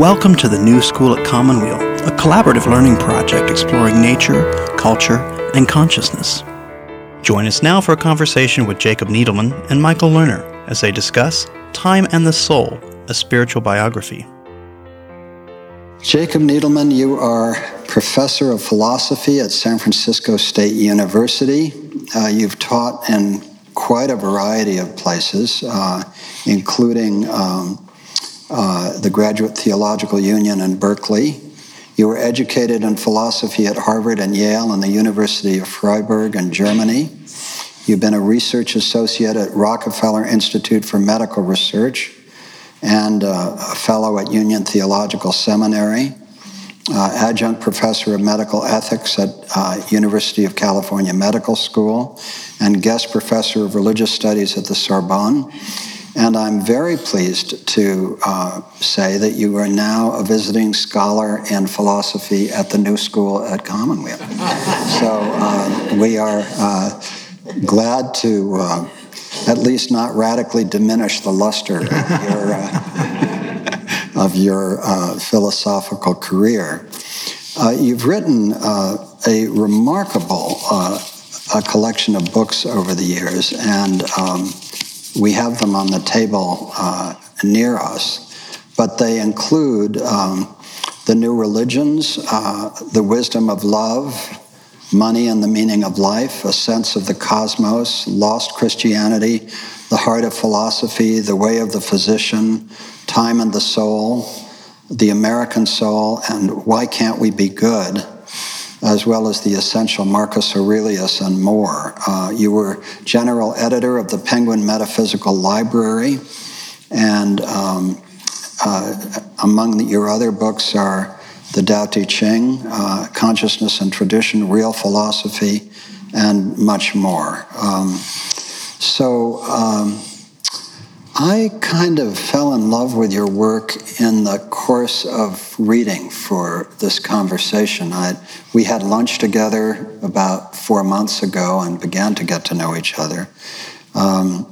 Welcome to the New School at Commonweal, a collaborative learning project exploring nature, culture, and consciousness. Join us now for a conversation with Jacob Needleman and Michael Lerner as they discuss Time and the Soul, a spiritual biography. Jacob Needleman, you are professor of philosophy at San Francisco State University. Uh, you've taught in quite a variety of places, uh, including um, uh, the Graduate Theological Union in Berkeley. You were educated in philosophy at Harvard and Yale and the University of Freiburg in Germany. You've been a research associate at Rockefeller Institute for Medical Research and uh, a fellow at Union Theological Seminary, uh, adjunct professor of medical ethics at uh, University of California Medical School, and guest professor of religious studies at the Sorbonne. And I'm very pleased to uh, say that you are now a visiting scholar in philosophy at the New School at Commonweal. so uh, we are uh, glad to uh, at least not radically diminish the luster of your, uh, of your uh, philosophical career. you've written a remarkable a collection of books over the years, and um, we have them on the table uh, near us, but they include um, the new religions, uh, the wisdom of love, money and the meaning of life, a sense of the cosmos, lost Christianity, the heart of philosophy, the way of the physician, time and the soul, the American soul, and why can't we be good? As well as the essential Marcus Aurelius and more. Uh, you were general editor of the Penguin Metaphysical Library, and um, uh, among the, your other books are the Tao Te Ching, uh, Consciousness and Tradition, Real Philosophy, and much more. Um, so, um, I kind of fell in love with your work in the course of reading for this conversation. I, we had lunch together about four months ago and began to get to know each other. Um,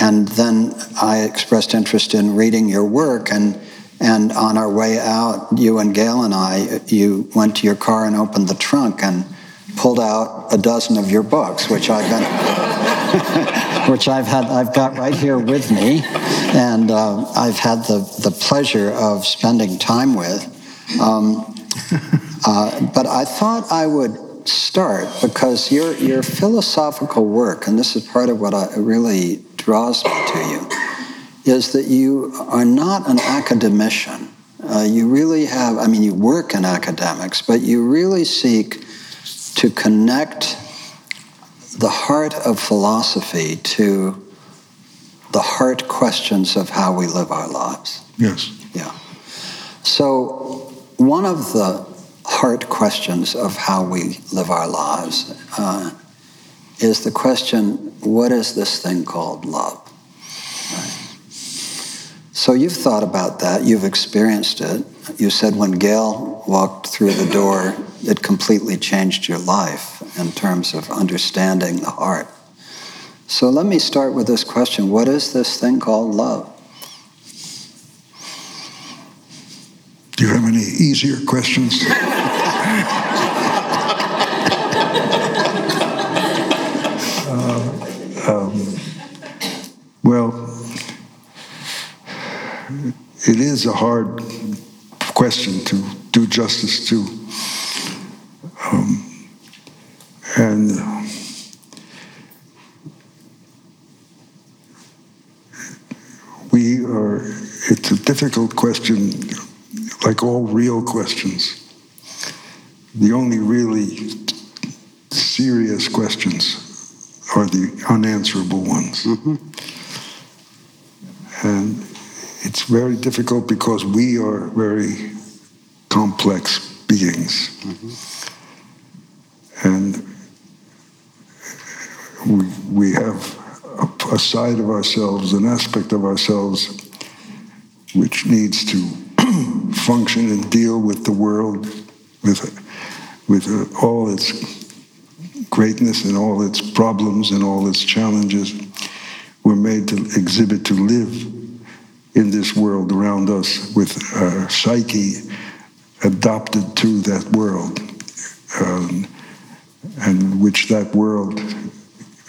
and then I expressed interest in reading your work, and, and on our way out, you and Gail and I, you went to your car and opened the trunk and pulled out a dozen of your books, which I've been. which I've had, I've got right here with me, and uh, I've had the, the pleasure of spending time with. Um, uh, but I thought I would start because your, your philosophical work, and this is part of what I, really draws me to you, is that you are not an academician. Uh, you really have, I mean, you work in academics, but you really seek to connect the heart of philosophy to the heart questions of how we live our lives. Yes. Yeah. So, one of the heart questions of how we live our lives uh, is the question what is this thing called love? Right. So, you've thought about that, you've experienced it. You said when Gail walked through the door, it completely changed your life in terms of understanding the heart. So let me start with this question What is this thing called love? Do you have any easier questions? uh, um, well, it is a hard question to do justice to. Um, and we are, it's a difficult question, like all real questions. The only really serious questions are the unanswerable ones. Mm-hmm. And it's very difficult because we are very complex beings. Mm-hmm. And we, we have a, a side of ourselves, an aspect of ourselves, which needs to function and deal with the world, with, with all its greatness and all its problems and all its challenges. We're made to exhibit, to live in this world around us with a psyche adopted to that world, um, and which that world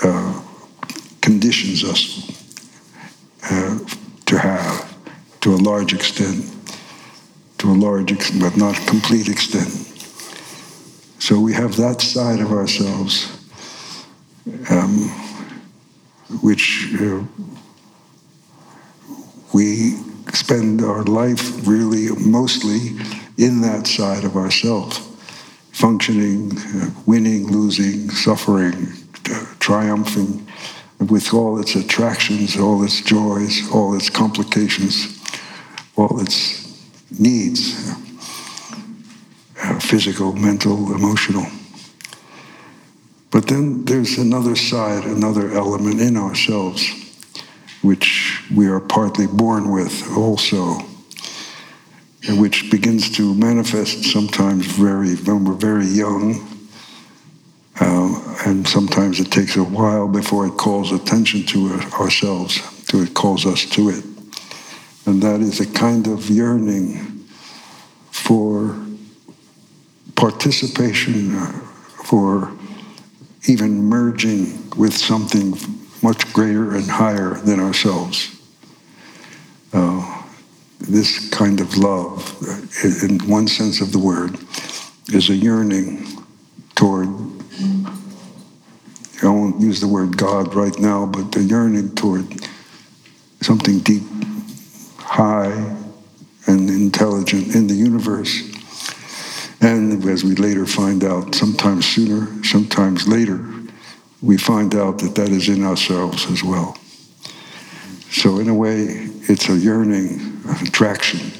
uh, conditions us uh, to have to a large extent, to a large, extent, but not complete extent. So we have that side of ourselves, um, which uh, we spend our life really mostly in that side of ourself, functioning, uh, winning, losing, suffering, uh, triumphing, with all its attractions, all its joys, all its complications, all its needs uh, physical, mental, emotional. But then there's another side, another element in ourselves, which we are partly born with also, and which begins to manifest sometimes very when we're very young, uh, and sometimes it takes a while before it calls attention to ourselves, to it calls us to it, and that is a kind of yearning for participation, uh, for even merging with something much greater and higher than ourselves. Uh, this kind of love, in one sense of the word, is a yearning toward, I won't use the word God right now, but a yearning toward something deep, high, and intelligent in the universe. And as we later find out, sometimes sooner, sometimes later, we find out that that is in ourselves as well. So, in a way, it's a yearning, an attraction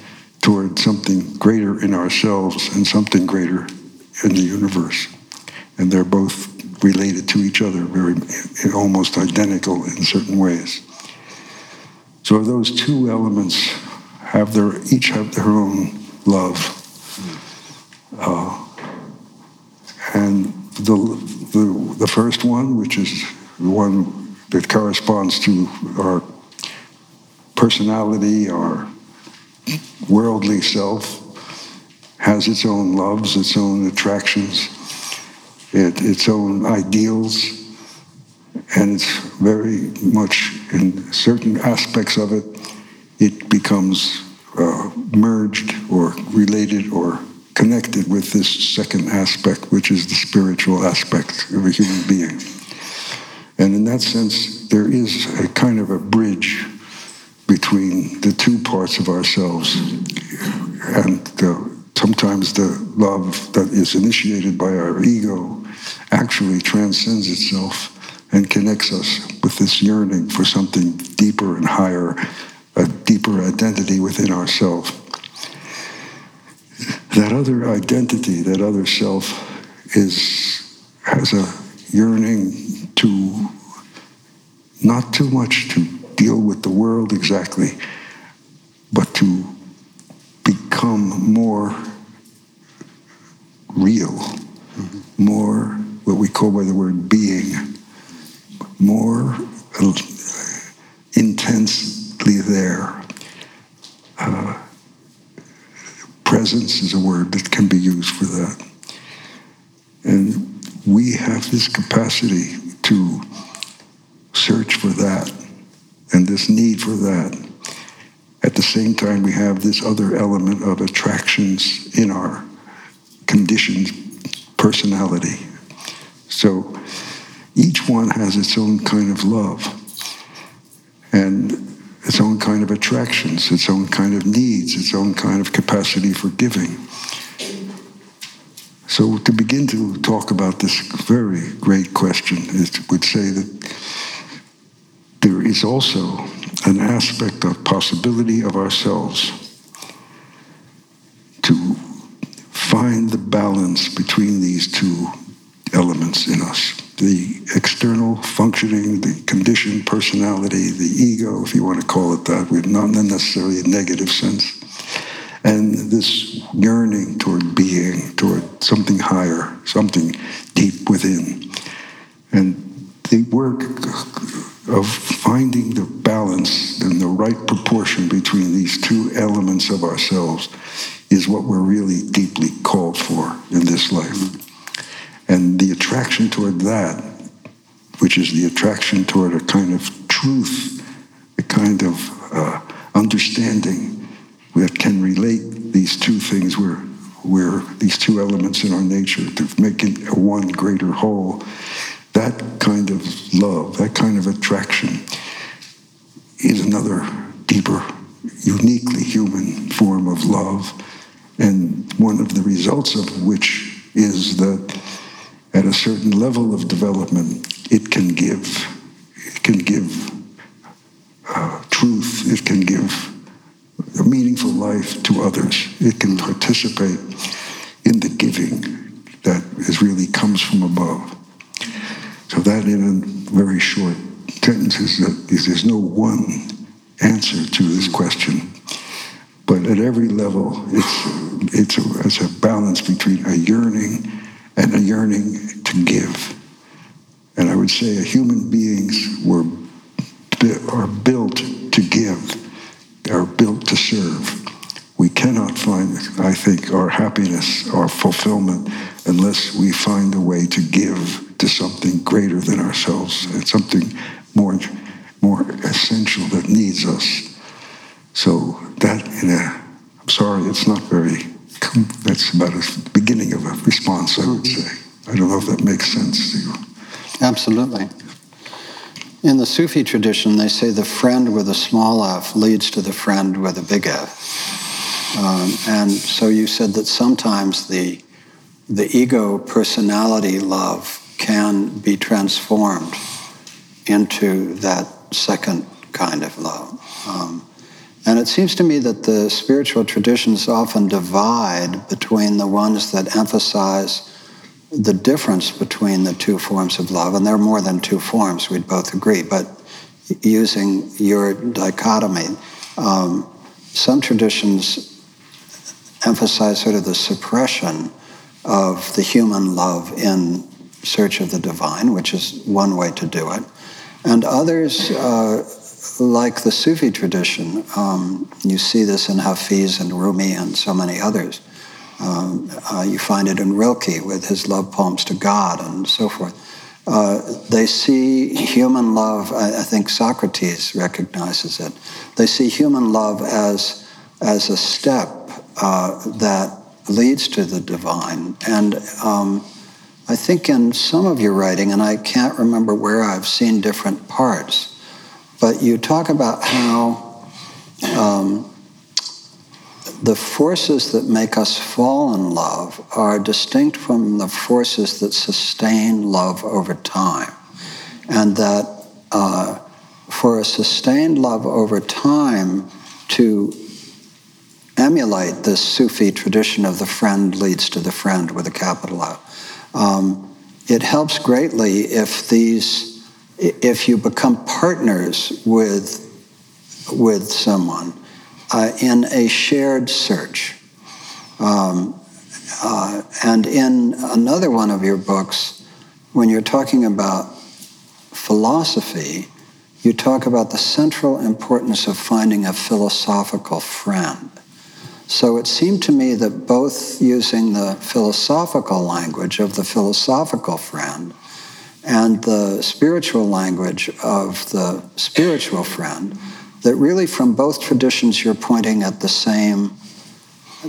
toward something greater in ourselves and something greater in the universe. And they're both related to each other, very almost identical in certain ways. So those two elements have their each have their own love, uh, and the, the the first one, which is the one that corresponds to our personality, our worldly self, has its own loves, its own attractions, it, its own ideals, and it's very much in certain aspects of it, it becomes uh, merged or related or connected with this second aspect, which is the spiritual aspect of a human being. And in that sense, there is a kind of a bridge between the two parts of ourselves. And uh, sometimes the love that is initiated by our ego actually transcends itself and connects us with this yearning for something deeper and higher, a deeper identity within ourselves. That other identity, that other self, is has a yearning to not too much to deal with the world exactly, but to become more real, mm-hmm. more what we call by the word being, more intensely there. Uh, presence is a word that can be used for that. And we have this capacity to search for that and this need for that. At the same time, we have this other element of attractions in our conditioned personality. So each one has its own kind of love and its own kind of attractions, its own kind of needs, its own kind of capacity for giving. So to begin to talk about this very great question, it would say that there is also an aspect of possibility of ourselves to find the balance between these two elements in us the external functioning, the conditioned personality, the ego, if you want to call it that, with not necessarily a negative sense, and this yearning toward being, toward something higher, something deep within. And the work of finding the balance and the right proportion between these two elements of ourselves is what we're really deeply called for in this life. And the attraction toward that, which is the attraction toward a kind of truth, a kind of uh, understanding that can relate these two things where, where these two elements in our nature to make it one greater whole that kind of love, that kind of attraction, is another deeper, uniquely human form of love, and one of the results of which is that at a certain level of development, it can give. It can give uh, truth. It can give a meaningful life to others. It can participate in the giving that is really comes from above. So that in a very short sentence is that there's no one answer to this question. But at every level, it's, it's, a, it's a balance between a yearning and a yearning to give. And I would say human beings were are built to give, are built to serve. We cannot find, I think, our happiness, our fulfillment, unless we find a way to give to something greater than ourselves and something more, more essential that needs us. So that, in a, I'm sorry, it's not very. That's about the beginning of a response, I would say. I don't know if that makes sense to you. Absolutely. In the Sufi tradition, they say the friend with a small f leads to the friend with a big F. Um, and so you said that sometimes the the ego personality love can be transformed into that second kind of love. Um, and it seems to me that the spiritual traditions often divide between the ones that emphasize the difference between the two forms of love, and there are more than two forms, we'd both agree, but using your dichotomy, um, some traditions emphasize sort of the suppression of the human love in search of the divine, which is one way to do it. And others, uh, like the Sufi tradition, um, you see this in Hafiz and Rumi and so many others. Um, uh, you find it in Rilke with his love poems to God and so forth. Uh, they see human love, I, I, think Socrates recognizes it, they see human love as, as a step uh, that leads to the divine. And um, I think in some of your writing, and I can't remember where I've seen different parts, but you talk about how um, the forces that make us fall in love are distinct from the forces that sustain love over time. And that uh, for a sustained love over time to emulate this Sufi tradition of the friend leads to the friend with a capital F um, it helps greatly if these, if you become partners with, with someone uh, in a shared search. Um, uh, and in another one of your books, when you're talking about philosophy, you talk about the central importance of finding a philosophical friend. So it seemed to me that both using the philosophical language of the philosophical friend and the spiritual language of the spiritual friend, that really from both traditions you're pointing at the same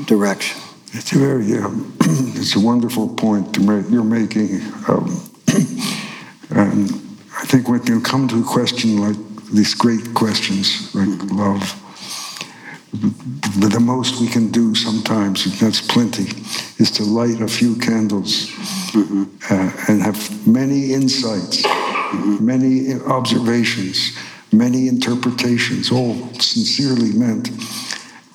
direction. It's a very, um, it's a wonderful point to make, you're making. Um, and I think when you come to a question like these great questions, like mm-hmm. The most we can do sometimes, and that's plenty, is to light a few candles mm-hmm. uh, and have many insights, mm-hmm. many observations, many interpretations, all sincerely meant,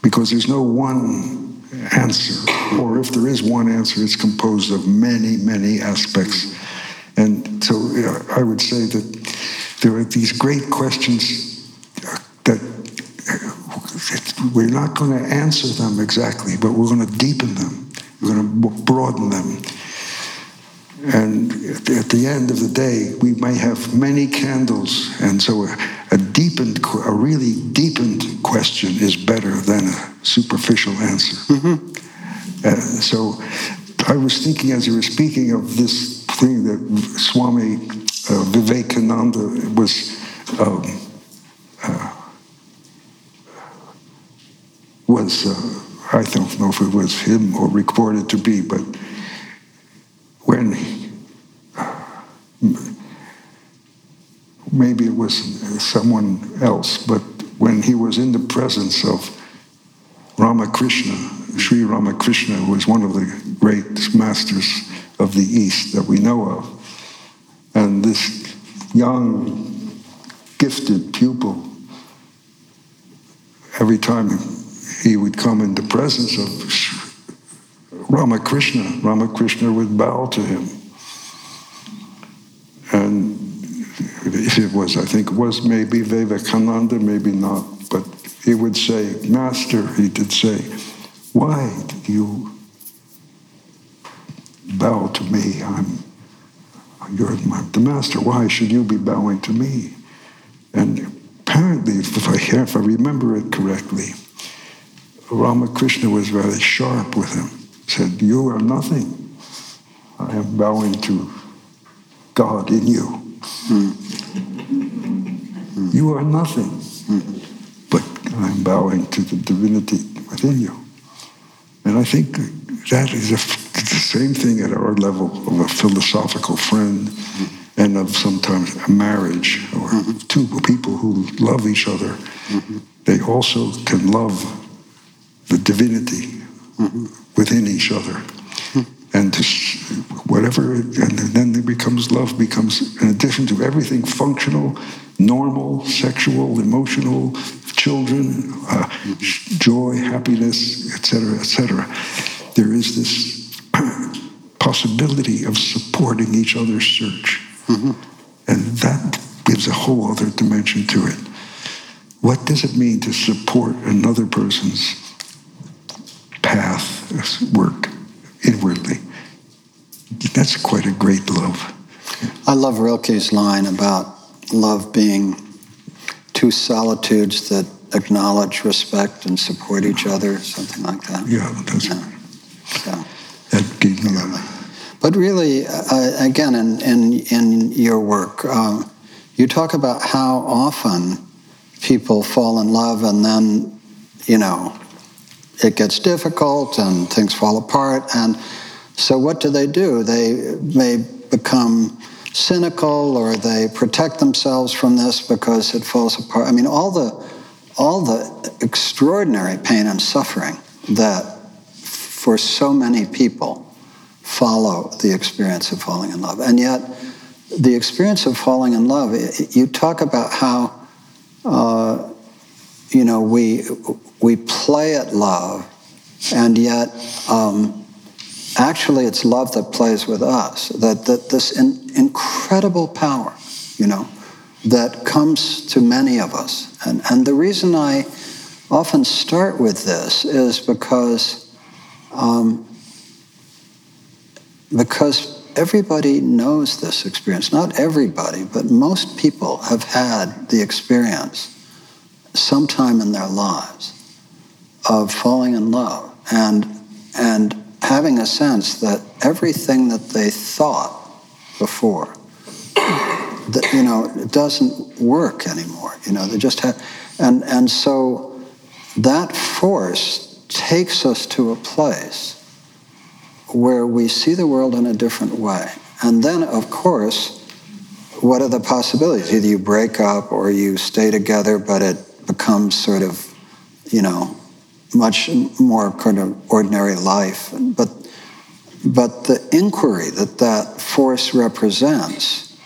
because there's no one answer, or if there is one answer, it's composed of many, many aspects. And so uh, I would say that there are these great questions uh, that we're not going to answer them exactly, but we're going to deepen them. We're going to broaden them. And at the end of the day, we may have many candles. And so a, deepened, a really deepened question is better than a superficial answer. Mm-hmm. Uh, so I was thinking as you were speaking of this thing that Swami uh, Vivekananda was. Um, uh, was uh, I don't know if it was him or recorded to be, but when he, maybe it was someone else, but when he was in the presence of Ramakrishna, Sri Ramakrishna, who was one of the great masters of the East that we know of, and this young, gifted pupil, every time he would come in the presence of Ramakrishna, Ramakrishna would bow to him. And if it was, I think it was maybe Vivekananda, maybe not, but he would say, Master, he did say, why do you bow to me? I'm, you're my, the master. Why should you be bowing to me? And apparently, if I, if I remember it correctly, Ramakrishna was very sharp with him. Said, You are nothing. I am bowing to God in you. Mm. You are nothing. Mm. But I'm bowing to the divinity within you. And I think that is a, the same thing at our level of a philosophical friend mm. and of sometimes a marriage or mm-hmm. two people who love each other. Mm-hmm. They also can love the divinity mm-hmm. within each other. Mm-hmm. And to, whatever, and then it becomes love becomes, in addition to everything functional, normal, sexual, emotional, children, uh, mm-hmm. joy, happiness, etc., etc. There is this possibility of supporting each other's search. Mm-hmm. And that gives a whole other dimension to it. What does it mean to support another person's path, work inwardly. That's quite a great love. I love Rilke's line about love being two solitudes that acknowledge, respect, and support each other, something like that. Yeah, that's yeah. yeah. That, But really, uh, again, in, in, in your work, uh, you talk about how often people fall in love and then, you know, it gets difficult and things fall apart. And so, what do they do? They may become cynical or they protect themselves from this because it falls apart. I mean, all the, all the extraordinary pain and suffering that for so many people follow the experience of falling in love. And yet, the experience of falling in love, you talk about how, uh, you know, we, we play at love, and yet um, actually it's love that plays with us. That, that this in, incredible power, you know, that comes to many of us. And, and the reason I often start with this is because, um, because everybody knows this experience. Not everybody, but most people have had the experience sometime in their lives of falling in love and and having a sense that everything that they thought before that you know it doesn't work anymore you know they just have and and so that force takes us to a place where we see the world in a different way. And then of course what are the possibilities? Either you break up or you stay together but it becomes sort of you know much more kind of ordinary life. But, but the inquiry that that force represents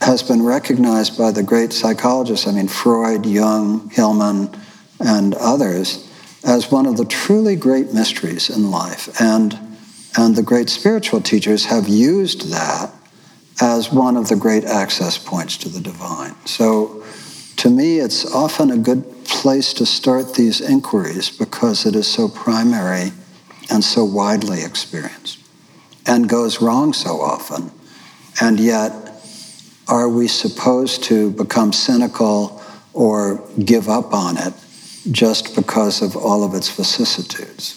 has been recognized by the great psychologists, I mean, Freud, Jung, Hillman, and others, as one of the truly great mysteries in life. And, and the great spiritual teachers have used that as one of the great access points to the divine. So to me, it's often a good place to start these inquiries because it is so primary and so widely experienced. and goes wrong so often. And yet, are we supposed to become cynical or give up on it just because of all of its vicissitudes?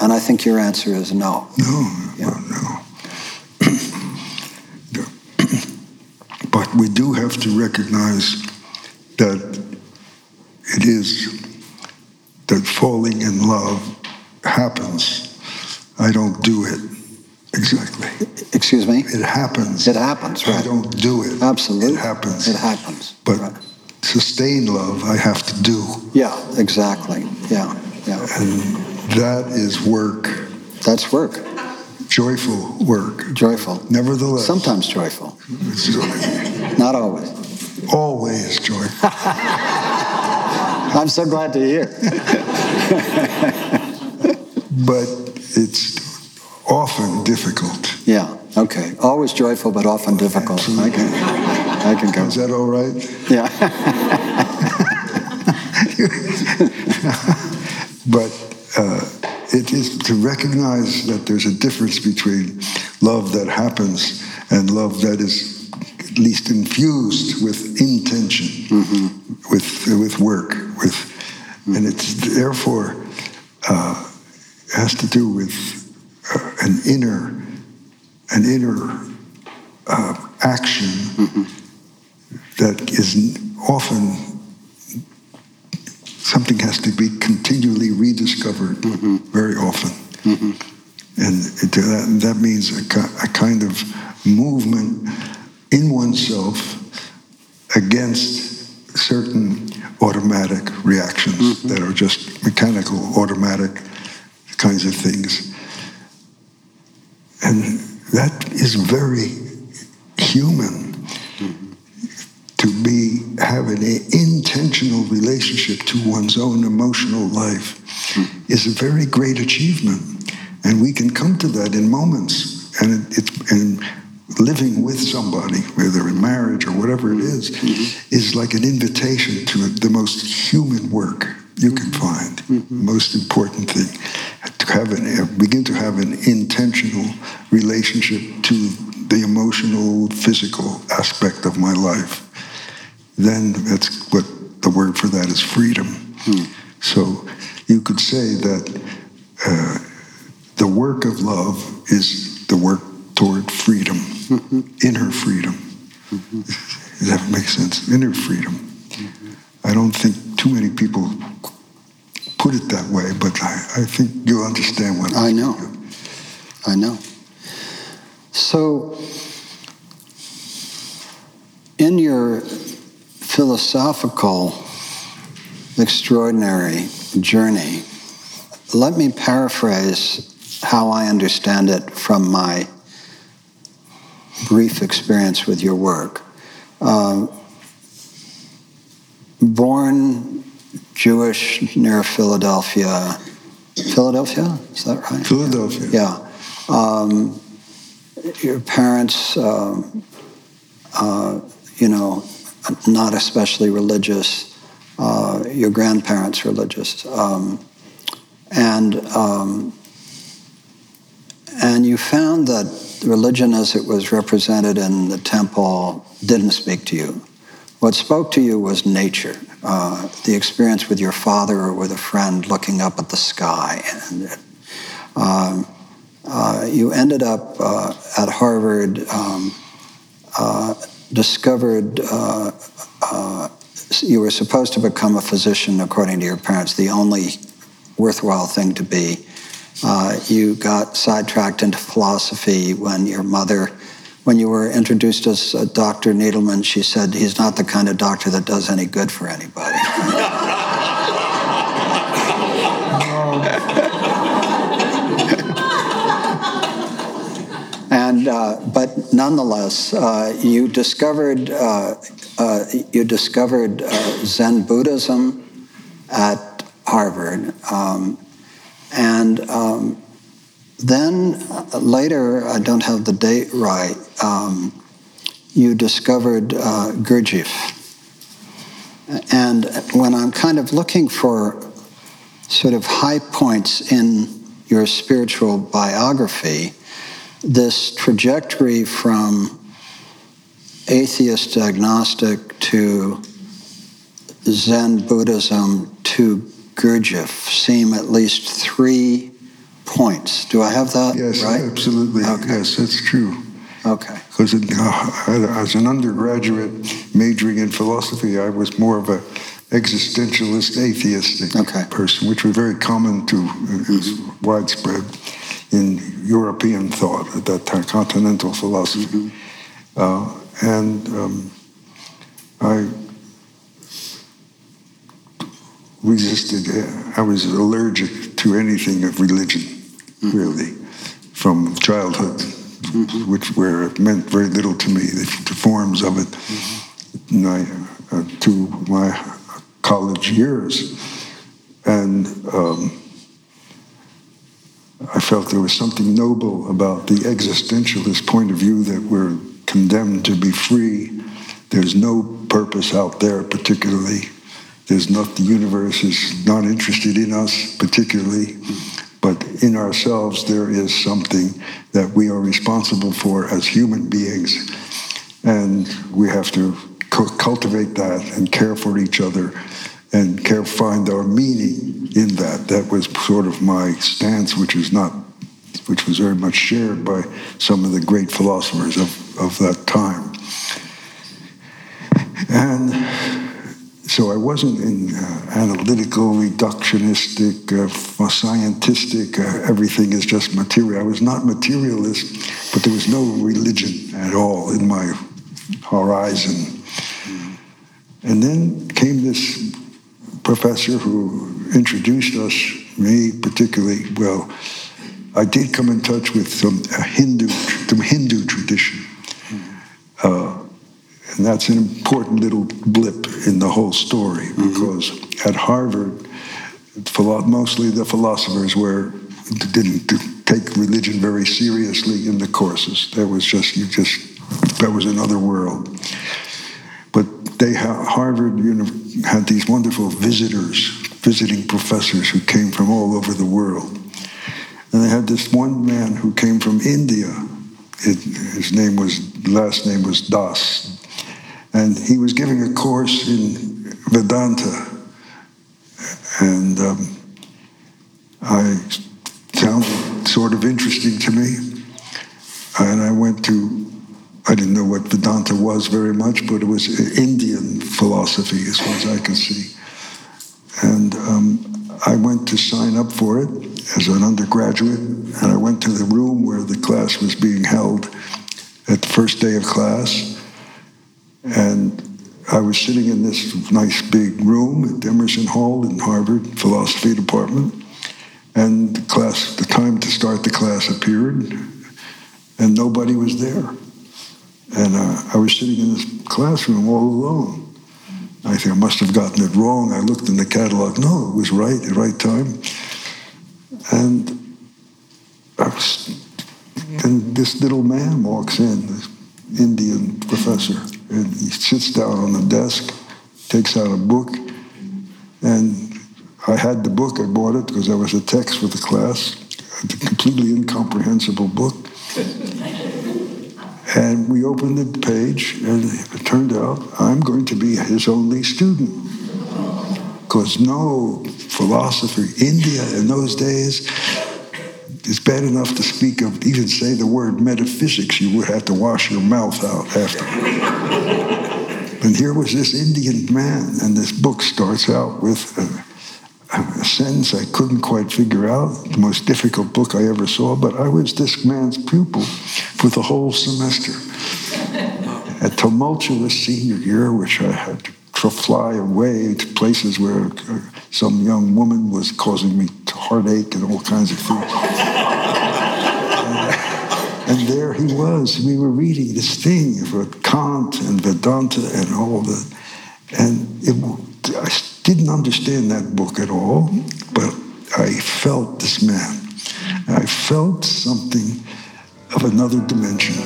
And I think your answer is no. No, yeah. no. but we do have to recognize that it is that falling in love happens. I don't do it. Exactly. Excuse me? It happens. It happens, right. I don't do it. Absolutely. It happens. It happens. But right. sustained love, I have to do. Yeah, exactly. Yeah, yeah. And that is work. That's work. Joyful work. Joyful. Nevertheless. Sometimes joyful. Not always. Always joyful. I'm so glad to hear. but it's often difficult. Yeah. Okay. Always joyful, but often difficult. I can. I can go. Is that all right? Yeah. but uh, it is to recognize that there's a difference between love that happens and love that is at least infused with intention, mm-hmm. with with work, with, mm-hmm. and it's therefore uh, has to do with uh, an inner an inner uh, action mm-hmm. that is often something has to be continually rediscovered mm-hmm. very often. Mm-hmm. And it, that, that, means a, a, kind of movement in oneself against certain automatic reactions mm-hmm. that are just mechanical, automatic kinds of things. And that is very human mm-hmm. to be have an intentional relationship to one's own emotional life mm-hmm. is a very great achievement. And we can come to that in moments. And it, it's and living with somebody, whether in marriage or whatever it is, mm-hmm. is like an invitation to the most human work you can find. Mm-hmm. Most important thing to have an, begin to have an intentional relationship to the emotional, physical aspect of my life. Then that's what the word for that is freedom. Mm. So you could say that uh, the work of love is the work toward freedom, mm-hmm. Inner freedom. Mm-hmm. Does that make sense? Inner freedom. Mm-hmm. I don't think too many people put it that way, but I, I think you understand what I know. I know. So, in your philosophical, extraordinary journey, let me paraphrase how I understand it from my brief experience with your work. Uh, born Jewish near Philadelphia. Philadelphia? Is that right? Philadelphia. Yeah. Um, your parents, uh, uh, you know, not especially religious. Uh, your grandparents religious, um, and um, and you found that religion, as it was represented in the temple, didn't speak to you. What spoke to you was nature, uh, the experience with your father or with a friend looking up at the sky. And, um, uh, you ended up uh, at Harvard, um, uh, discovered uh, uh, you were supposed to become a physician, according to your parents, the only worthwhile thing to be. You got sidetracked into philosophy when your mother when you were introduced as uh, Dr. Needleman, she said he's not the kind of doctor that does any good for anybody. and uh, but nonetheless, uh, you discovered uh, uh, you discovered uh, Zen Buddhism at Harvard, um, and um, then uh, later, I don't have the date right, um, you discovered uh, Gurdjieff. And when I'm kind of looking for sort of high points in your spiritual biography, this trajectory from atheist agnostic to Zen Buddhism to Gurdjieff seem at least three points. Do I have that yes, right? absolutely. Okay. Yes, that's true. Okay. Because uh, as an undergraduate majoring in philosophy, I was more of a existentialist, atheistic okay. person, which was very common to, uh, mm-hmm. widespread in European thought at that time, continental philosophy. Mm-hmm. Uh, and um, I resisted, I was allergic to anything of religion, mm-hmm. really, from childhood, mm-hmm. which where it meant very little to me, the, the forms of it, mm-hmm. I, uh, to my college years. And um, I felt there was something noble about the existentialist point of view that we're condemned to be free. There's no purpose out there, particularly. There's not, the universe is not interested in us, particularly. But in ourselves, there is something that we are responsible for as human beings. And we have to cultivate that and care for each other and care, find our meaning in that. That was sort of my stance, which is not, which was very much shared by some of the great philosophers of, of that time. And so I wasn't in uh, analytical, reductionistic, uh, scientistic, uh, everything is just material. I was not materialist, but there was no religion at all in my horizon. And then came this professor who introduced us, me particularly, well, I did come in touch with some Hindu, some Hindu tradition. Uh, and that's an important little blip in the whole story mm-hmm. because at Harvard, mostly the philosophers were didn't take religion very seriously in the courses. There was just you just that was another world. But they Harvard had these wonderful visitors, visiting professors who came from all over the world. And they had this one man who came from India. It, his name was, last name was Das. And he was giving a course in Vedanta. And um, I found it sort of interesting to me. And I went to I didn't know what Vedanta was very much, but it was Indian philosophy as far as I could see. And um, I went to sign up for it as an undergraduate, and I went to the room where the class was being held at the first day of class. And I was sitting in this nice big room at Emerson Hall in Harvard Philosophy Department. And the class, the time to start the class appeared, and nobody was there. And uh, I was sitting in this classroom all alone. I think I must have gotten it wrong. I looked in the catalog. No, it was right the right time. And I was, and this little man walks in, this Indian professor, and he sits down on the desk, takes out a book, and I had the book. I bought it because that was a text for the class, a completely incomprehensible book. And we opened the page, and it turned out I'm going to be his only student. Because no philosophy, India in those days, it's bad enough to speak of, even say the word metaphysics, you would have to wash your mouth out after. and here was this Indian man, and this book starts out with a, a sentence I couldn't quite figure out, the most difficult book I ever saw, but I was this man's pupil for the whole semester. A tumultuous senior year, which I had to fly away to places where uh, some young woman was causing me heartache and all kinds of things. And there he was. We were reading this thing for Kant and Vedanta and all that. And it, I didn't understand that book at all, but I felt this man. I felt something of another dimension.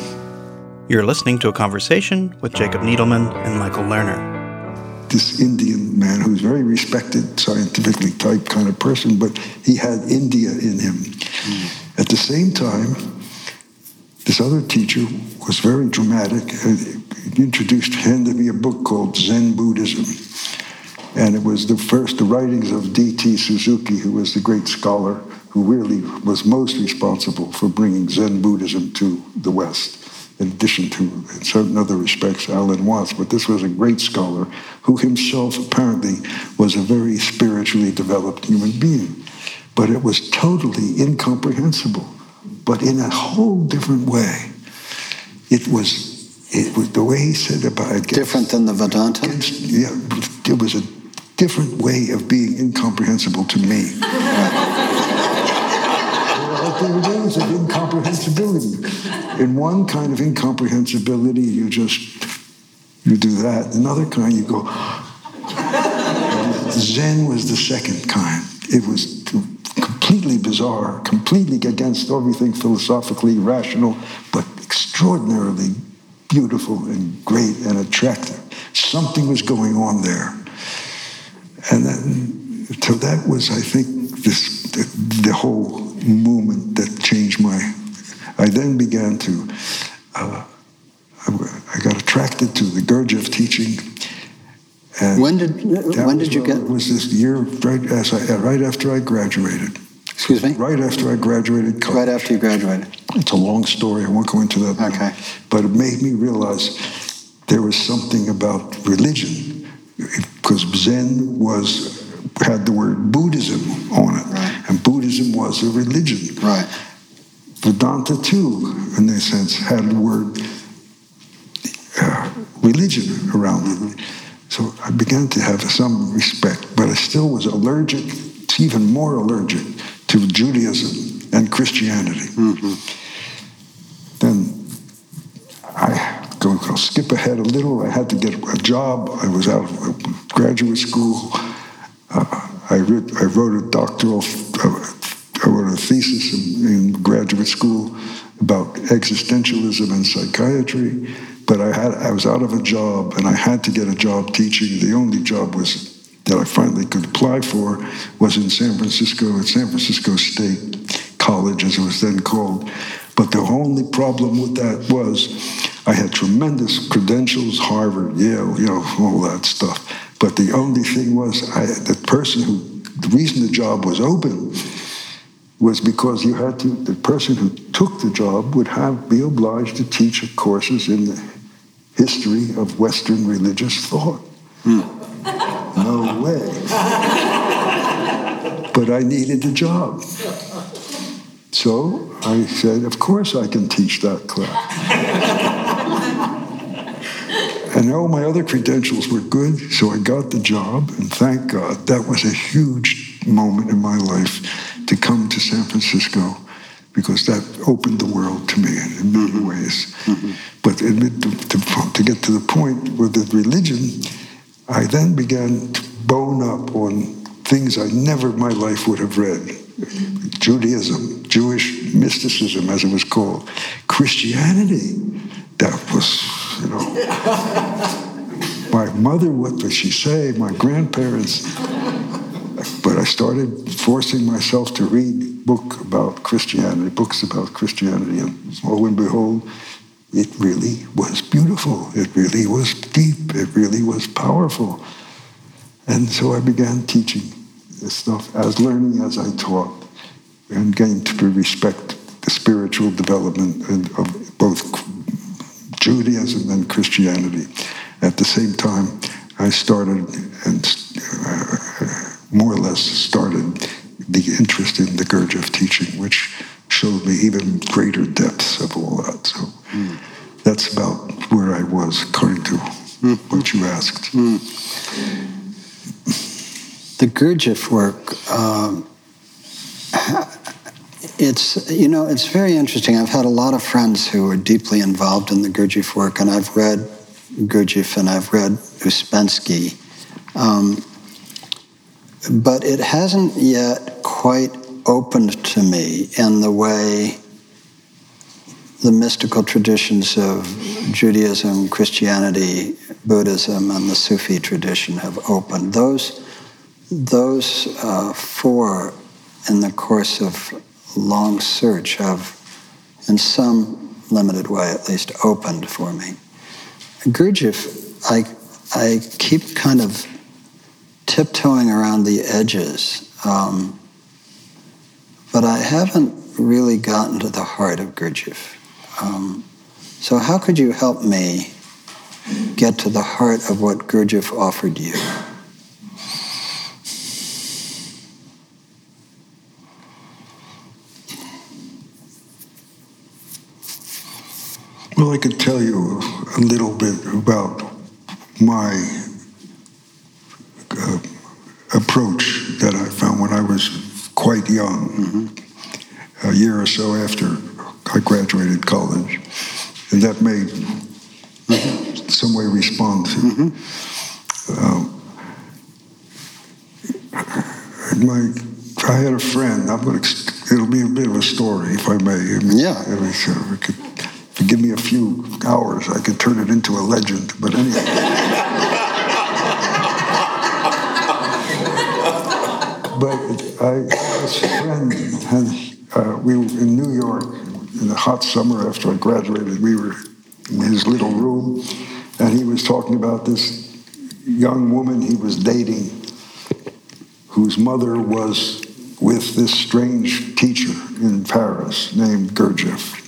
You're listening to a conversation with Jacob Needleman and Michael Lerner. This Indian man who's very respected, scientifically type kind of person, but he had India in him. Mm. At the same time, this other teacher was very dramatic. He introduced, handed me a book called Zen Buddhism. And it was the first, the writings of D.T. Suzuki, who was the great scholar who really was most responsible for bringing Zen Buddhism to the West, in addition to, in certain other respects, Alan Watts. But this was a great scholar who himself apparently was a very spiritually developed human being. But it was totally incomprehensible, but in a whole different way. It was it was the way he said about it. Different than the Vedanta? Against, yeah, it was a different way of being incomprehensible to me. there are ways of incomprehensibility. In one kind of incomprehensibility, you just you do that. Another kind, you go. Zen was the second kind. It was completely bizarre, completely against everything philosophically rational, but extraordinarily beautiful and great and attractive. Something was going on there. And then, so that was, I think, this the, the whole movement that changed my. I then began to. Uh, I got attracted to the Gurdjieff teaching. And when did when did you get? It was this year right as I right after I graduated. Excuse me? Right after I graduated college. Right after you graduated. It's a long story. I won't go into that. Okay. Now. But it made me realize there was something about religion because Zen was had the word Buddhism on it, right. and Buddhism was a religion. Right. Vedanta too, in a sense, had the word uh, religion around it. So I began to have some respect, but I still was allergic, even more allergic to Judaism and Christianity. Mm-hmm. Then I go, I'll skip ahead a little. I had to get a job. I was out of graduate school. Uh, I, wrote, I, wrote, a doctoral, uh, I wrote a thesis in, in, graduate school about existentialism and psychiatry. But I had I was out of a job, and I had to get a job teaching. The only job was that I finally could apply for was in San Francisco at San Francisco State College, as it was then called. But the only problem with that was I had tremendous credentials, Harvard, Yale, you know, all that stuff. But the only thing was I, the person who, the reason the job was open was because you had to, the person who took the job would have, be obliged to teach courses in the history of Western religious thought. Hmm. No way. but I needed a job. So I said, Of course I can teach that class. and all my other credentials were good, so I got the job, and thank God that was a huge moment in my life to come to San Francisco because that opened the world to me in many ways. Mm-hmm. But to, to, to, get to the point where the religion, I then began to bone up on things I never in my life would have read. Judaism, Jewish mysticism, as it was called. Christianity, that was, you know. my mother, what did she say? My grandparents. But I started forcing myself to read book about Christianity, books about Christianity, and lo and behold, it really was beautiful. It really was deep. It really was powerful. And so I began teaching this stuff as learning as I taught and gained to respect the spiritual development of both Judaism and Christianity. At the same time, I started and uh, more or less started the interest in the Gurdjieff teaching, which showed me even greater depths of all that. So mm. that's about where I was, according to mm. what you asked. Mm. The Gurdjieff work, um, it's you know it's very interesting. I've had a lot of friends who are deeply involved in the Gurdjieff work, and I've read Gurdjieff and I've read Uspensky. Um, but it hasn't yet quite opened to me in the way the mystical traditions of Judaism, Christianity, Buddhism, and the Sufi tradition have opened. Those, those uh, four, in the course of long search, have, in some limited way at least, opened for me. Gurdjieff, I, I keep kind of tiptoeing around the edges, um, but I haven't really gotten to the heart of Gurdjieff. Um, so, how could you help me get to the heart of what Gurdjieff offered you? Well, I could tell you a little bit about my uh, approach that I found when I was quite young, mm-hmm. a year or so after I graduated college, and that may mm-hmm. some way respond to. Mm-hmm. Um, my, I had a friend. I'm going to. It'll be a bit of a story, if I may. I mean, yeah. I mean, if you give me a few hours, I could turn it into a legend. But anyway. but I a friend, and uh, we were in New York in the hot summer after I graduated. We were in his little room, and he was talking about this young woman he was dating whose mother was with this strange teacher in Paris named Gurdjieff.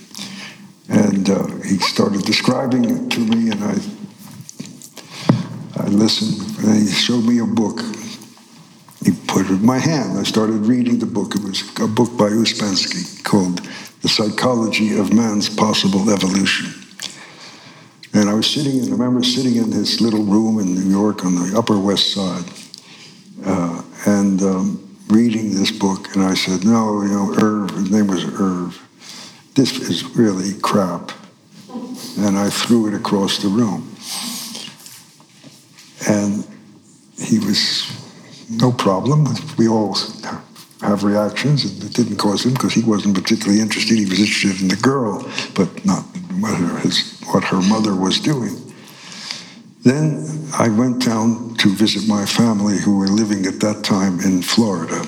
And uh, he started describing it to me, and I, I listened. And he showed me a book. He put it in my hand. I started reading the book. It was a book by Uspensky called The Psychology of Man's Possible Evolution. And I was sitting in, I remember sitting in this little room in New York on the Upper West Side uh, and um, reading this book. And I said, no, you know, Irv, his name was Irv this is really crap. And I threw it across the room. And he was no problem. We all have reactions, and it didn't cause him because he wasn't particularly interested. He was interested in the girl, but not what her, his, what her mother was doing. Then I went down to visit my family who were living at that time in Florida.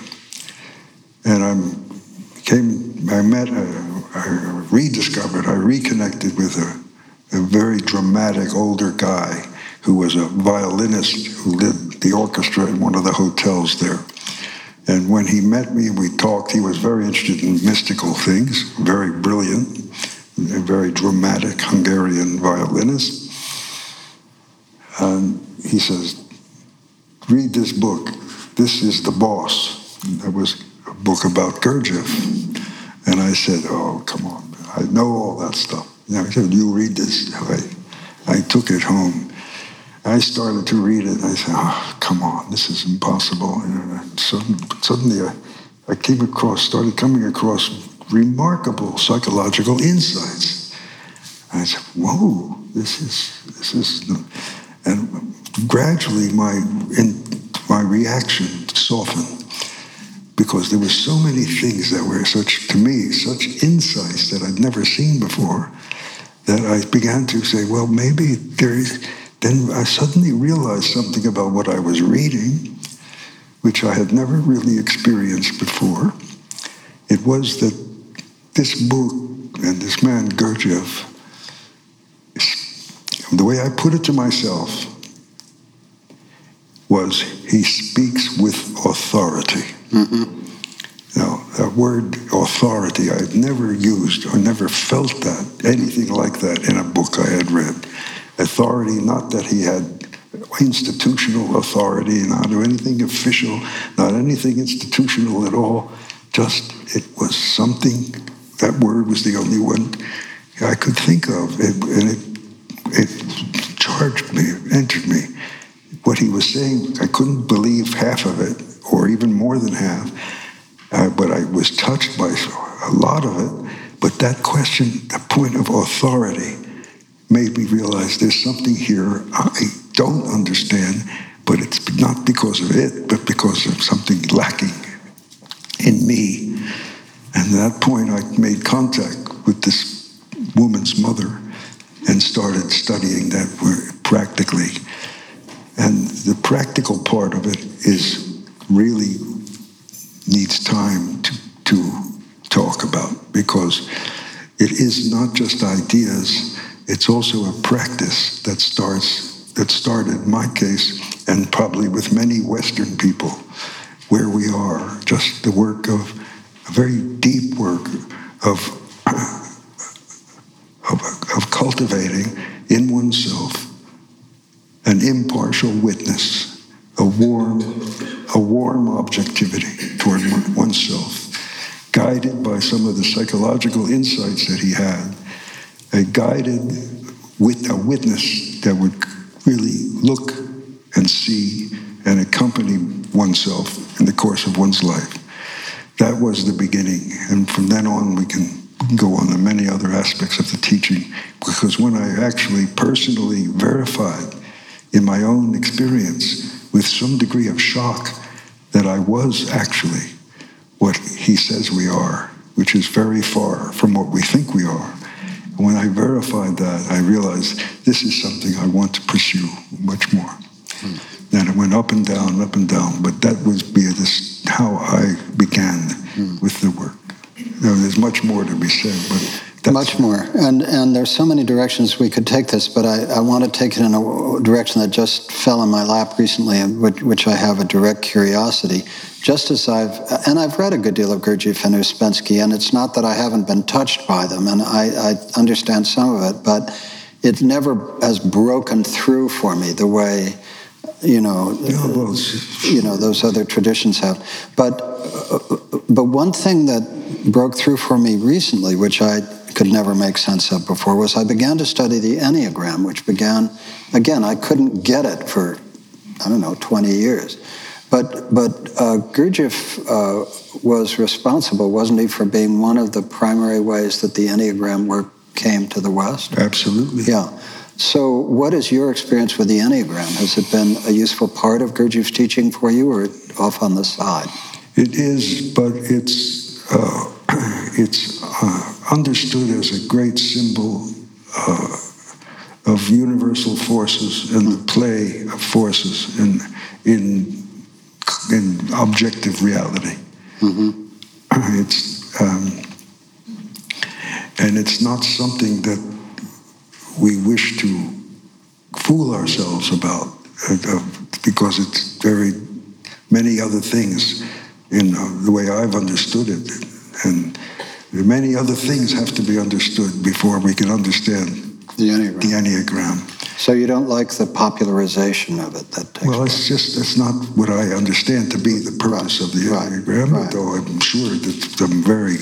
And I came, I met a, I rediscovered, I reconnected with a, a very dramatic older guy who was a violinist who led the orchestra in one of the hotels there. And when he met me and we talked, he was very interested in mystical things, very brilliant, a very dramatic Hungarian violinist. And he says, read this book. This is The Boss. And that was a book about Gurdjieff. And I said, oh, come on. I know all that stuff. Know, he said, you read this. I, I took it home. I started to read it, and I said, oh, come on, this is impossible. And suddenly, I, came across, started coming across remarkable psychological insights. I said, whoa, this is, this is, and gradually my, in, my reaction softened because there were so many things that were such, to me, such insights that I'd never seen before that I began to say, well, maybe there is. Then I suddenly realized something about what I was reading, which I had never really experienced before. It was that this book and this man, Gurdjieff, the way I put it to myself was he speaks with authority. Mm-hmm. Now, that word authority, I've never used or never felt that, anything like that in a book I had read. Authority, not that he had institutional authority, not anything official, not anything institutional at all. Just it was something, that word was the only one I could think of. It, and it, it charged me, entered me. What he was saying, I couldn't believe half of it or even more than half. Uh, but I was touched by a lot of it. But that question, the point of authority, made me realize there's something here I don't understand, but it's not because of it, but because of something lacking in me. And at that point, I made contact with this woman's mother and started studying that practically. And the practical part of it is really needs time to, to talk about because it is not just ideas, it's also a practice that starts that started in my case and probably with many Western people where we are, just the work of a very deep work of, of, of cultivating in oneself an impartial witness, a warm, a warm objectivity toward oneself, guided by some of the psychological insights that he had, Uh, guided with a witness that would really look and see and accompany oneself in the course of one's life. That was the beginning. And from then on, we can go on to many other aspects of the teaching. Because when I actually personally verified in my own experience with some degree of shock that I was actually what he says we are, which is very far from what we think we are. When I verified that, I realized this is something I want to pursue much more. Mm. And it went up and down, up and down. But that was be this, how I began mm. with the work. There's much more to be said, but much more. And and there's so many directions we could take this, but I, I want to take it in a direction that just fell in my lap recently, which, which I have a direct curiosity. Just as I've and I've read a good deal of Gurdjieff and Ouspensky, and it's not that I haven't been touched by them, and I, I understand some of it, but it never has broken through for me the way you know, you know those other traditions have. But uh, uh, uh, but one thing that broke through for me recently, which I could never make sense of before, was I began to study the Enneagram, which began again. I couldn't get it for I don't know 20 years. But but uh, Gurdjieff uh, was responsible, wasn't he, for being one of the primary ways that the Enneagram work came to the West? Absolutely. Yeah. So, what is your experience with the Enneagram? Has it been a useful part of Gurdjieff's teaching for you, or off on the side? It is, but it's uh, it's uh, understood as a great symbol uh, of universal forces and the play of forces in in in objective reality. Mm-hmm. It's um, and it's not something that we wish to fool ourselves about uh, because it's very many other things in uh, the way I've understood it. And many other things have to be understood before we can understand the Enneagram. The Enneagram. So you don't like the popularization of it that takes Well, it's just, that's not what I understand to be the purpose right. of the Enneagram, right. though I'm sure that some very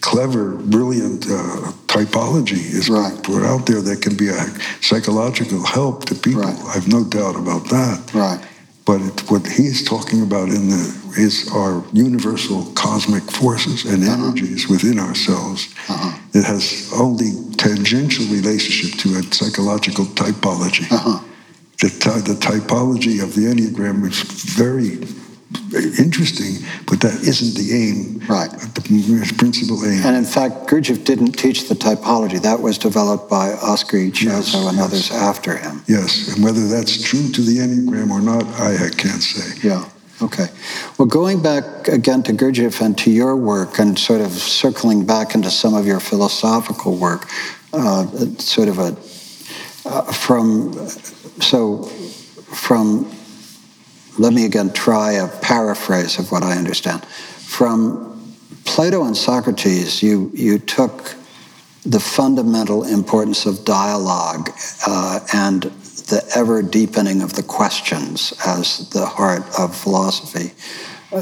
clever, brilliant uh, typology is right. put out there that can be a psychological help to people. I've no doubt about that. Right. But it, what he's talking about in the is our universal cosmic forces and uh-huh. energies within ourselves. Uh-huh. It has only tangential relationship to a psychological typology. Uh-huh. The, the typology of the Enneagram is very interesting, but that isn't the aim. Right. The principal aim. And in fact, Gurdjieff didn't teach the typology. That was developed by Oscar Ichazo yes, and yes. others after him. Yes, and whether that's true to the Enneagram or not, I, I can't say. Yeah. Okay. Well, going back again to Gurdjieff and to your work and sort of circling back into some of your philosophical work, uh, sort of a, uh, from, so from let me again try a paraphrase of what I understand. From Plato and Socrates, you, you took the fundamental importance of dialogue uh, and the ever deepening of the questions as the heart of philosophy.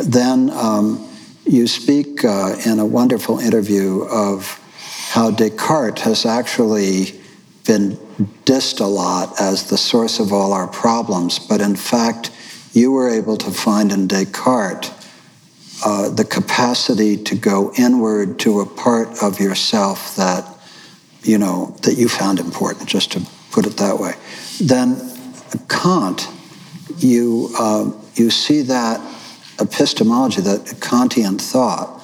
then um, you speak uh, in a wonderful interview of how Descartes has actually been dissed a lot as the source of all our problems, but in fact, you were able to find in Descartes uh, the capacity to go inward to a part of yourself that you know that you found important, just to put it that way. Then Kant, you uh, you see that epistemology, that Kantian thought,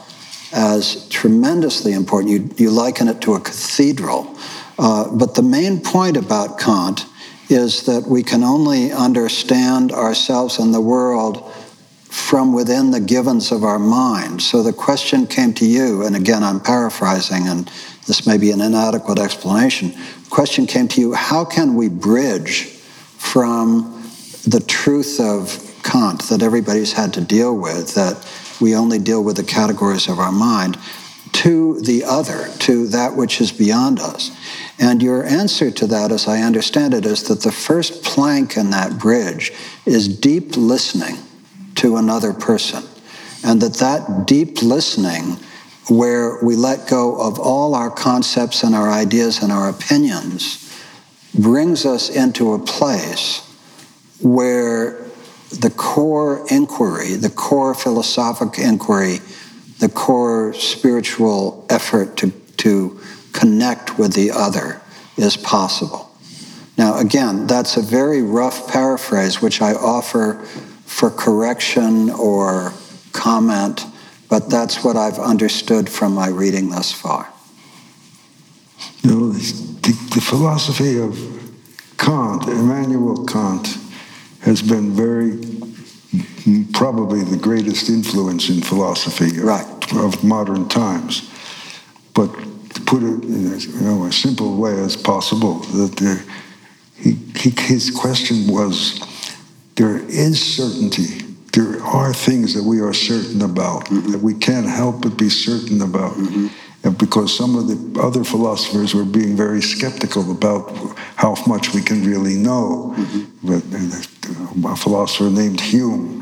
as tremendously important. You you liken it to a cathedral, uh, but the main point about Kant is that we can only understand ourselves and the world from within the givens of our mind. So the question came to you, and again, I'm paraphrasing, and this may be an inadequate explanation. The question came to you how can we bridge from the truth of Kant that everybody's had to deal with, that we only deal with the categories of our mind, to the other, to that which is beyond us? And your answer to that, as I understand it, is that the first plank in that bridge is deep listening to another person. And that that deep listening, where we let go of all our concepts and our ideas and our opinions, brings us into a place where the core inquiry, the core philosophic inquiry, the core spiritual effort to, to connect with the other is possible. Now, again, that's a very rough paraphrase, which I offer for correction or comment, but that's what I've understood from my reading thus far. You know, the, the philosophy of Kant, Immanuel Kant, has been very probably the greatest influence in philosophy right. of, of modern times. But put it in as you know, a simple way as possible. That there, he, he, his question was, there is certainty. There are things that we are certain about mm-hmm. that we can't help but be certain about. Mm-hmm. And because some of the other philosophers were being very skeptical about how much we can really know. Mm-hmm. But a philosopher named Hume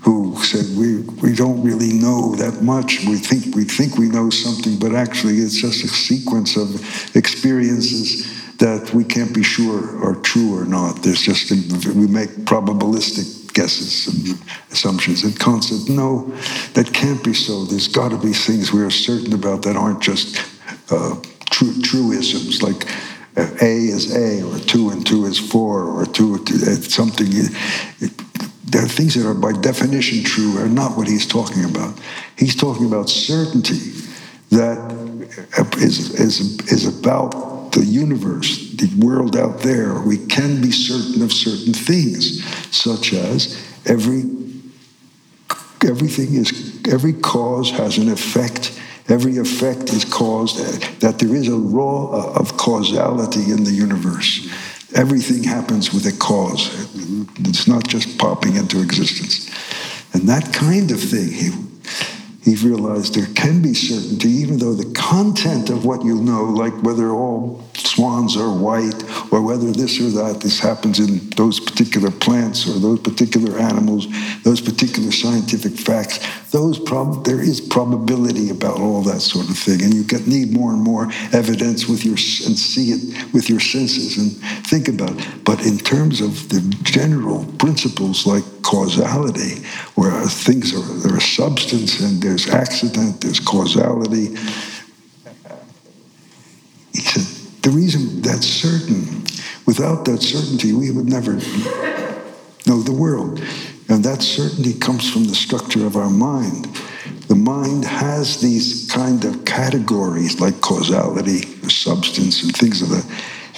who said we, we don't really know that much. We think we think we know something, but actually it's just a sequence of experiences that we can't be sure are true or not. There's just a, we make probabilistic guesses and assumptions. And Kant said, no, that can't be so. There's got to be things we are certain about that aren't just uh, truisms like. Uh, a is A, or two and two is four, or two, something. It, there are things that are by definition true are not what he's talking about. He's talking about certainty that is, is, is about the universe, the world out there. We can be certain of certain things, such as every everything is every cause has an effect. Every effect is caused that there is a law of causality in the universe. Everything happens with a cause. It's not just popping into existence. And that kind of thing, he, he realized there can be certainty, even though the content of what you know, like whether all swans are white or whether this or that, this happens in those particular plants or those particular animals, those particular scientific facts, those prob- there is probability about all that sort of thing. And you get, need more and more evidence with your, and see it with your senses and think about it. But in terms of the general principles like causality, where things are, there's substance and there's accident, there's causality, he said, the reason that's certain, without that certainty, we would never know the world. And that certainty comes from the structure of our mind. The mind has these kind of categories like causality, substance, and things of that,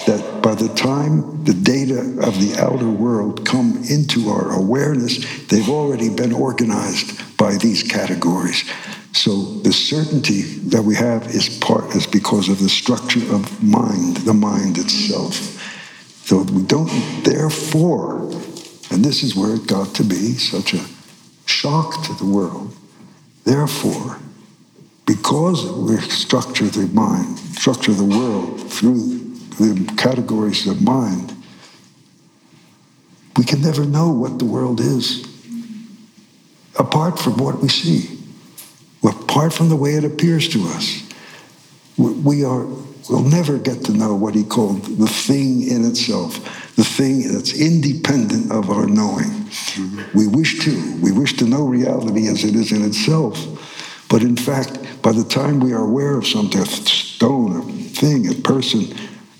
that by the time the data of the outer world come into our awareness, they've already been organized by these categories. So the certainty that we have is part is because of the structure of mind, the mind itself. So we don't therefore, and this is where it got to be such a shock to the world. Therefore, because we structure the mind, structure the world through the categories of mind, we can never know what the world is apart from what we see apart from the way it appears to us. We are, we'll never get to know what he called the thing in itself, the thing that's independent of our knowing. Mm-hmm. We wish to. We wish to know reality as it is in itself. But in fact, by the time we are aware of something, a stone, a thing, a person,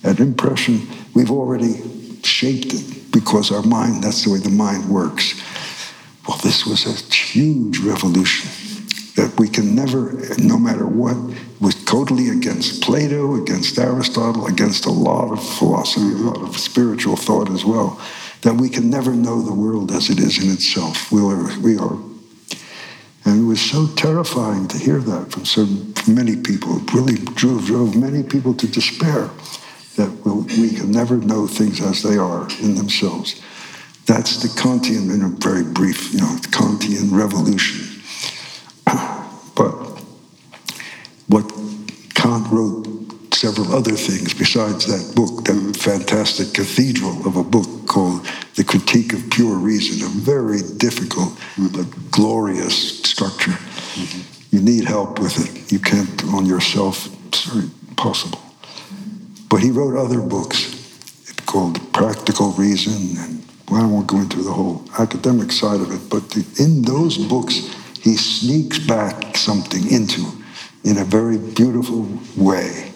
an impression, we've already shaped it because our mind, that's the way the mind works. Well, this was a huge revolution that we can never, no matter what, was totally against Plato, against Aristotle, against a lot of philosophy, a lot of spiritual thought as well, that we can never know the world as it is in itself. We are, we are And it was so terrifying to hear that from so many people. It really drove, drove many people to despair that we'll, can never know things as they are in themselves. That's the Kantian, in a very brief, you know, Kantian revolution. But what Kant wrote several other things besides that book, that fantastic cathedral of a book called The Critique of Pure Reason, a very difficult but glorious structure. Mm-hmm. You need help with it. You can't on yourself, it's very possible. But he wrote other books called Practical Reason, and well, I won't go into the whole academic side of it, but the, in those books, he sneaks back something into in a very beautiful way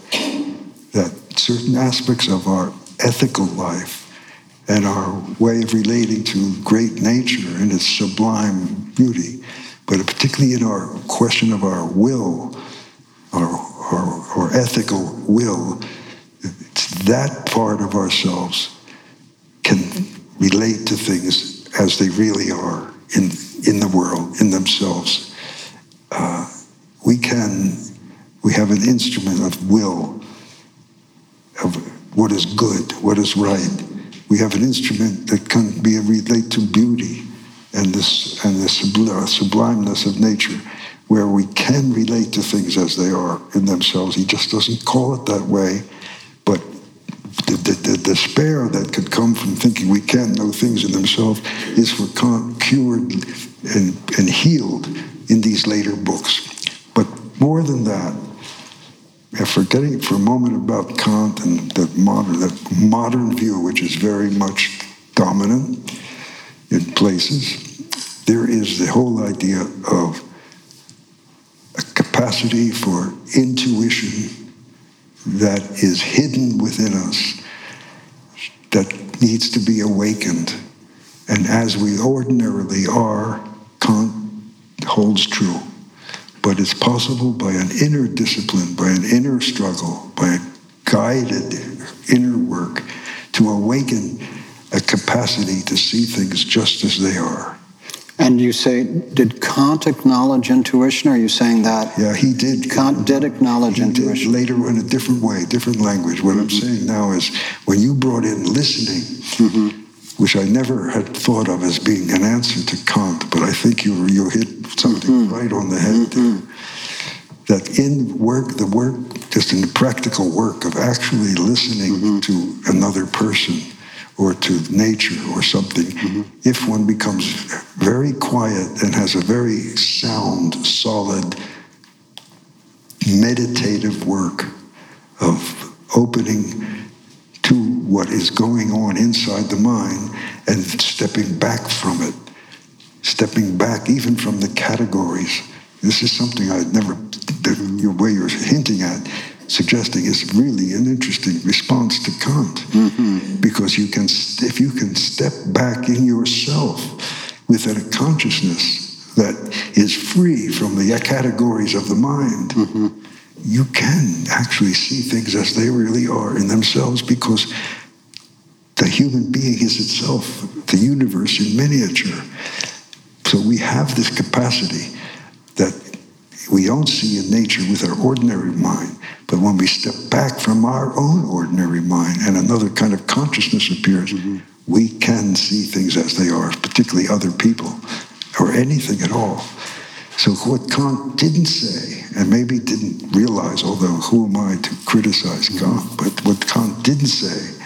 that certain aspects of our ethical life and our way of relating to great nature and its sublime beauty, but particularly in our question of our will, our, our, our ethical will, that part of ourselves can relate to things as they really are in, in the world, in themselves. Uh, we can, we have an instrument of will, of what is good, what is right. We have an instrument that can be relate to beauty and this and the sublimeness of nature, where we can relate to things as they are in themselves. He just doesn't call it that way, the, the, the despair that could come from thinking we can't know things in themselves is for Kant cured and, and healed in these later books. But more than that, forgetting for a moment about Kant and the modern, that modern view, which is very much dominant in places, there is the whole idea of a capacity for intuition that is hidden within us that needs to be awakened. And as we ordinarily are, Kant holds true. But it's possible by an inner discipline, by an inner struggle, by a guided inner work to awaken a capacity to see things just as they are. And you say, did Kant acknowledge intuition? Are you saying that? Yeah, he did. Kant did acknowledge he intuition. Did later in a different way, different language. What mm-hmm. I'm saying now is when you brought in listening, mm-hmm. which I never had thought of as being an answer to Kant, but I think you you hit something mm-hmm. right on the head there. Mm-hmm. That in work, the work, just in the practical work of actually listening mm-hmm. to another person or to nature or something, mm-hmm. if one becomes very quiet and has a very sound, solid, meditative work of opening to what is going on inside the mind and stepping back from it, stepping back even from the categories. This is something I'd never, the way you're hinting at, suggesting is really an interesting response to Kant. Mm-hmm. Because you can, if you can step back in yourself with a consciousness that is free from the categories of the mind, mm-hmm. you can actually see things as they really are in themselves because the human being is itself the universe in miniature. So we have this capacity we don't see in nature with our ordinary mind. But when we step back from our own ordinary mind and another kind of consciousness appears, mm-hmm. we can see things as they are, particularly other people or anything at all. So what Kant didn't say, and maybe didn't realize, although who am I to criticize mm-hmm. Kant, but what Kant didn't say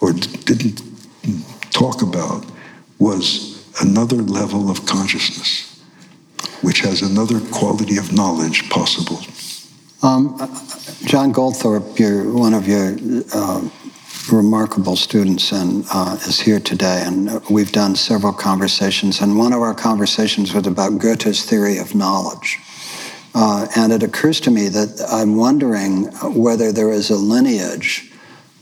or didn't talk about was another level of consciousness, which has another quality of knowledge possible. Um, John Goldthorpe, you're one of your uh, remarkable students and uh, is here today. And we've done several conversations. And one of our conversations was about Goethe's theory of knowledge. Uh, and it occurs to me that I'm wondering whether there is a lineage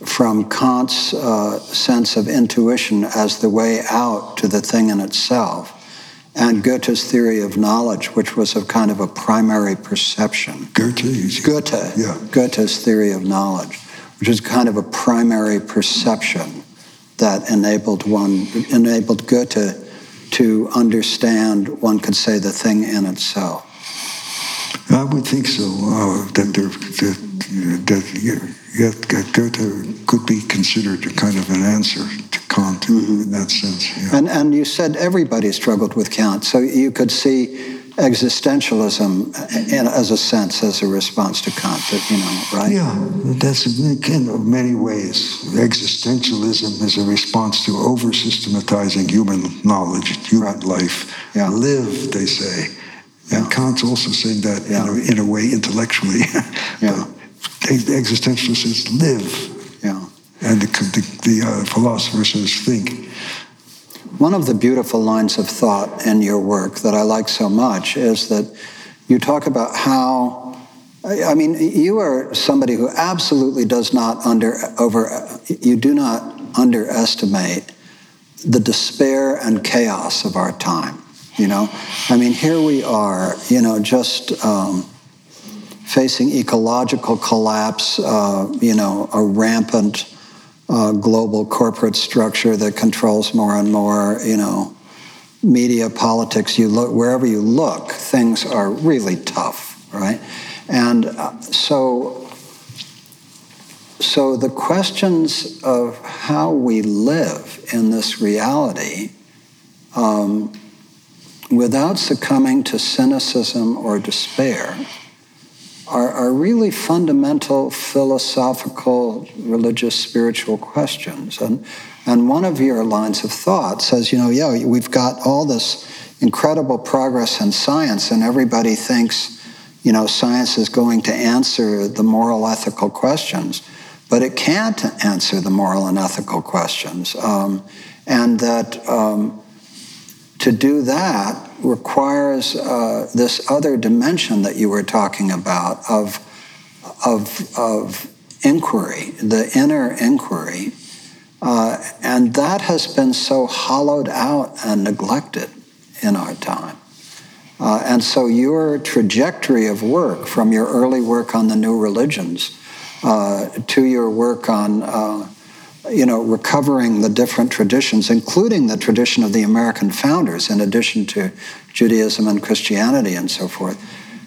from Kant's uh, sense of intuition as the way out to the thing in itself and Goethe's theory of knowledge, which was a kind of a primary perception. Goethe? Goethe. Yeah. Goethe's theory of knowledge, which is kind of a primary perception that enabled one, enabled Goethe to understand, one could say, the thing in itself? I would think so. Uh, that, there, that, that Goethe could be considered a kind of an answer to Kant mm-hmm. in that sense. Yeah. And, and you said everybody struggled with Kant, so you could see existentialism in, as a sense as a response to Kant, you know, right? Yeah, that's in many ways. Existentialism is a response to over systematizing human knowledge, human right. life. Yeah. Live, they say. Yeah. And Kant's also saying that yeah. in, a, in, a, way intellectually. yeah. Existentialist says live. Yeah. And the, the, the uh, philosopher says think. One of the beautiful lines of thought in your work that I like so much is that you talk about how, I mean, you are somebody who absolutely does not under, over, you do not underestimate the despair and chaos of our time. You know, I mean, here we are, you know, just um, facing ecological collapse, uh, you know, a rampant uh, global corporate structure that controls more and more, you know, media, politics, you look, wherever you look, things are really tough, right? And uh, so, so the questions of how we live in this reality um, without succumbing to cynicism or despair are, are really fundamental philosophical, religious, spiritual questions. And, and one of your lines of thought says, you know, yeah, we've got all this incredible progress in science, and everybody thinks, you know, science is going to answer the moral, ethical questions, but it can't answer the moral and ethical questions. Um, and that um, to do that requires uh, this other dimension that you were talking about of, of, of inquiry, the inner inquiry. Uh, and that has been so hollowed out and neglected in our time. Uh, and so your trajectory of work, from your early work on the new religions uh, to your work on uh, you know, recovering the different traditions, including the tradition of the American founders, in addition to Judaism and Christianity and so forth,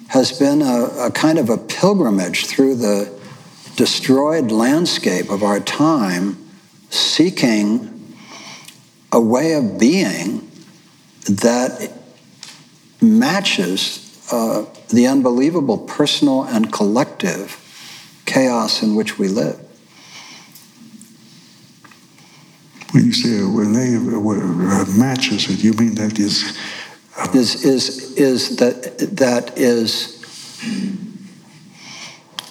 has been a, a kind of a pilgrimage through the destroyed landscape of our time, seeking a way of being that matches uh, the unbelievable personal and collective chaos in which we live. When you say when they uh, matches it, you mean that is uh, is is is that that is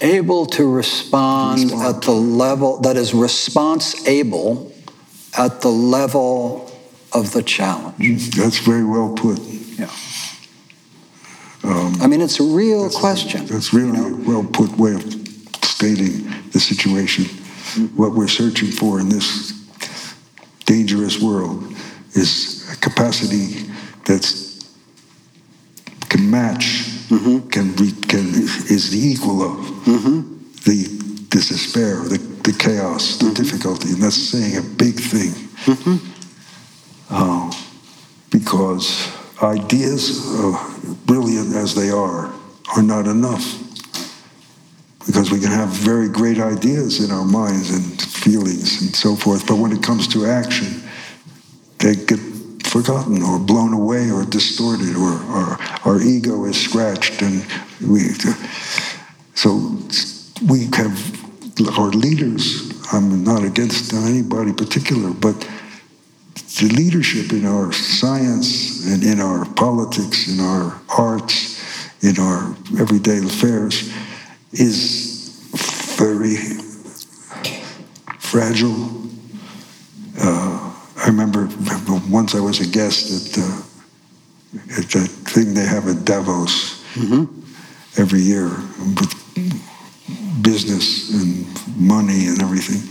able to respond, respond, at the level that is response able at the level of the challenge. That's very well put. Yeah. Um, I mean, it's a real that's question. A, that's really you know? a well put way of stating the situation. Mm-hmm. What we're searching for in this dangerous world is a capacity that's can match, mm-hmm. can be, can is the equal of mm-hmm. the the despair, the, the chaos, the mm-hmm. difficulty, and that's saying a big thing. Uh, because ideas, uh, brilliant as they are, are not enough. Because we can have very great ideas in our minds and feelings and so forth. But when it comes to action, they get forgotten or blown away or distorted or, or our ego is scratched and we so we have our leaders i'm not against anybody particular but the leadership in our science and in our politics in our arts in our everyday affairs is very fragile. Uh, I remember once I was a guest at, uh, at that thing they have at Davos mm-hmm. every year with business and money and everything.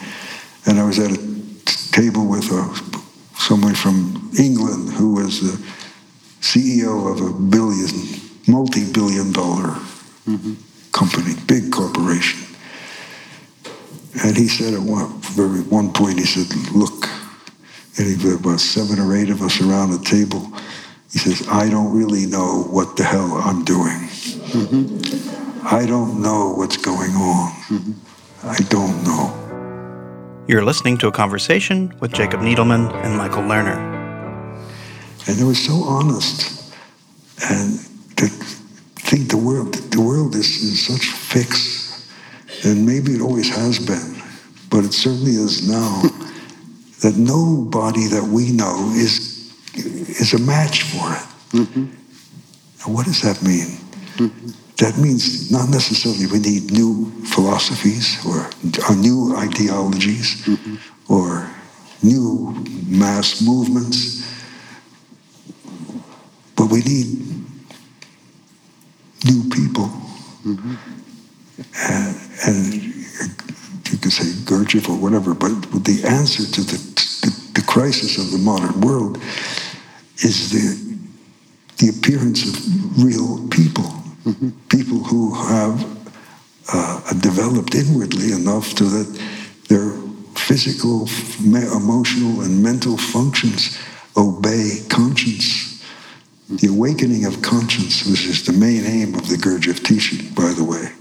And I was at a table with a, someone from England who was the CEO of a billion, multi-billion dollar mm-hmm. company, big corporation. And he said at one, very one point, he said, look, any about seven or eight of us around the table, he says, I don't really know what the hell I'm doing. Mm-hmm. I don't know what's going on. Mm-hmm. I don't know. You're listening to a conversation with Jacob Needleman and Michael Lerner. And they were so honest and to think the world the world is in such fix and maybe it always has been, but it certainly is now. that nobody that we know is is a match for it. Mm-hmm. Now, what does that mean? Mm-hmm. That means not necessarily we need new philosophies or, new ideologies mm-hmm. or new mass movements, but we need new people. Mm-hmm. And, and you could say Gurdjieff or whatever, but the answer to the, the, the crisis of the modern world is the, the appearance of real people, mm-hmm. people who have uh, developed inwardly enough so that their physical, emotional, and mental functions obey conscience. The awakening of conscience, which is the main aim of the Gurdjieff teaching, by the way.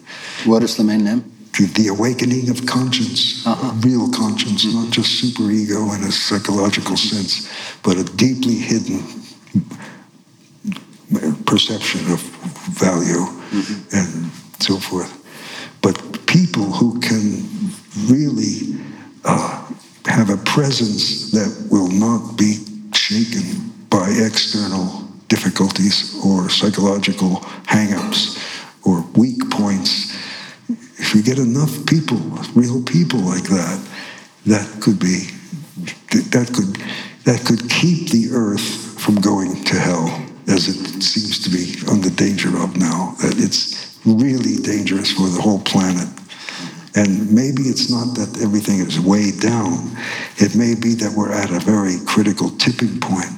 What is the main name? the awakening of conscience, uh-huh. real conscience, mm-hmm. not just superego in a psychological sense, but a deeply hidden perception of value mm-hmm. and so forth. But people who can really uh, have a presence that will not be shaken by external difficulties or psychological hang-ups or weak points if you get enough people, real people like that, that could be that could that could keep the earth from going to hell as it seems to be under danger of now. That it's really dangerous for the whole planet. And maybe it's not that everything is way down. It may be that we're at a very critical tipping point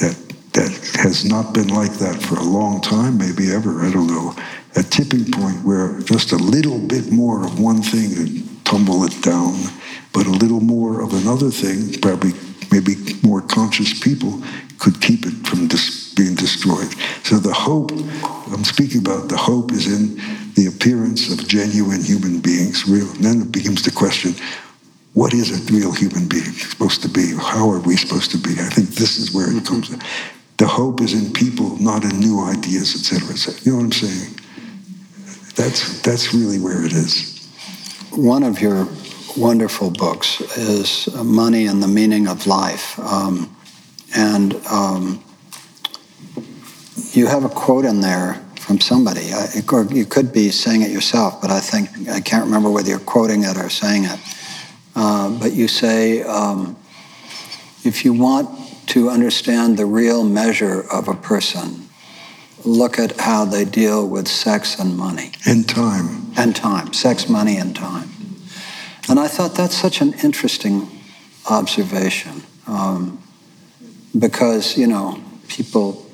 that that has not been like that for a long time, maybe ever. I don't know a tipping point where just a little bit more of one thing could tumble it down, but a little more of another thing, probably maybe more conscious people, could keep it from dis- being destroyed. So the hope, I'm speaking about the hope is in the appearance of genuine human beings. Real, and then it becomes the question, what is a real human being supposed to be? How are we supposed to be? I think this is where it mm-hmm. comes. The hope is in people, not in new ideas, etc. Et you know what I'm saying? That's, that's really where it is. One of your wonderful books is Money and the Meaning of Life. Um, and um, you have a quote in there from somebody. I, or you could be saying it yourself, but I think, I can't remember whether you're quoting it or saying it. Uh, but you say, um, if you want to understand the real measure of a person, look at how they deal with sex and money. And time. And time. Sex, money, and time. And I thought that's such an interesting observation um, because, you know, people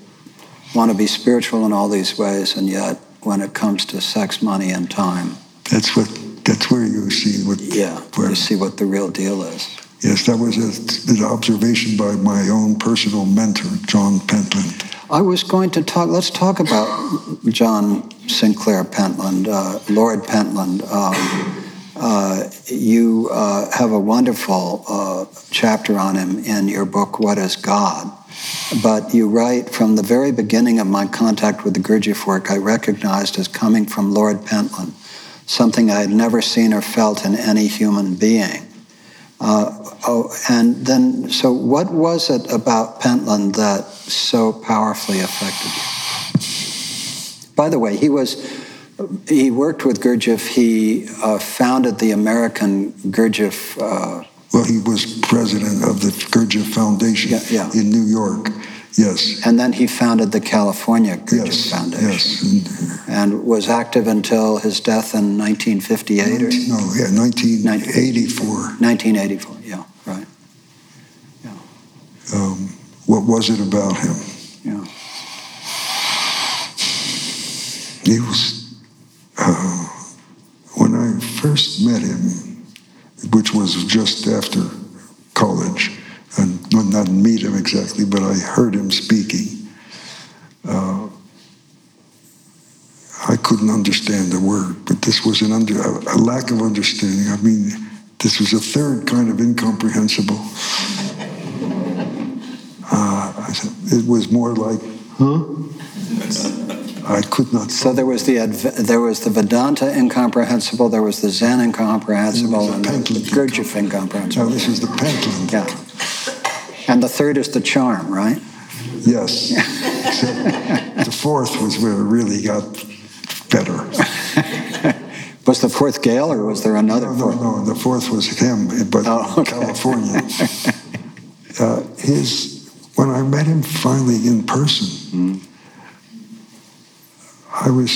want to be spiritual in all these ways, and yet when it comes to sex, money, and time, that's what that's where you see what yeah where, you see what the real deal is. Yes, that was a, an observation by my own personal mentor, John Pentland. I was going to talk, let's talk about John Sinclair Pentland, uh, Lord Pentland. Um, uh, you uh, have a wonderful uh, chapter on him in your book, What is God? But you write, from the very beginning of my contact with the Gurdjieff work, I recognized as coming from Lord Pentland, something I had never seen or felt in any human being. Uh, oh, and then, so what was it about Pentland that so powerfully affected you? By the way, he was he worked with Gurdjieff. He uh, founded the American Gurdjieff. Uh, well, he was president of the Gurdjieff Foundation yeah, yeah. in New York. Yes. And then he founded the California Gurdjieff yes, Foundation. Yes. And was active until his death in 1958 19, or? No, yeah, 1984. 1984, yeah, right. Yeah. Um, what was it about him? Yeah. He was, uh, when I first met him, which was just after college, not, not meet him exactly, but I heard him speaking. Uh, I couldn't understand the word, but this was an under, a lack of understanding. I mean, this was a third kind of incomprehensible. Uh, it was more like, huh? I could not. So there was the there was the Vedanta incomprehensible, there was the Zen incomprehensible, and the Gurdjieff incomprehensible. No, this is the Pentland. Yeah. And the third is the charm, right? Yes. the fourth was where it really got better. was the fourth Gale, or was there another? No, no, no. The fourth was him, but oh, okay. California. uh, his when I met him finally in person, mm. I was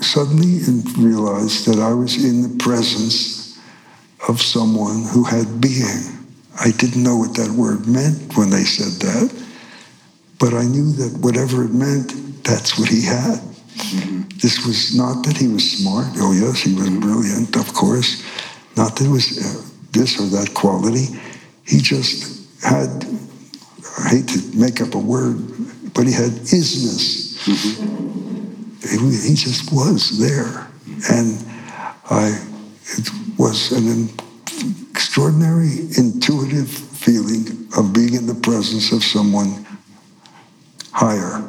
suddenly and realized that I was in the presence of someone who had being. I didn't know what that word meant when they said that, but I knew that whatever it meant, that's what he had. Mm-hmm. This was not that he was smart. Oh, yes, he was brilliant, of course. Not that it was uh, this or that quality. He just had, I hate to make up a word, but he had isness. Mm-hmm. He, he just was there. And I, it was an extraordinary intuitive feeling of being in the presence of someone higher.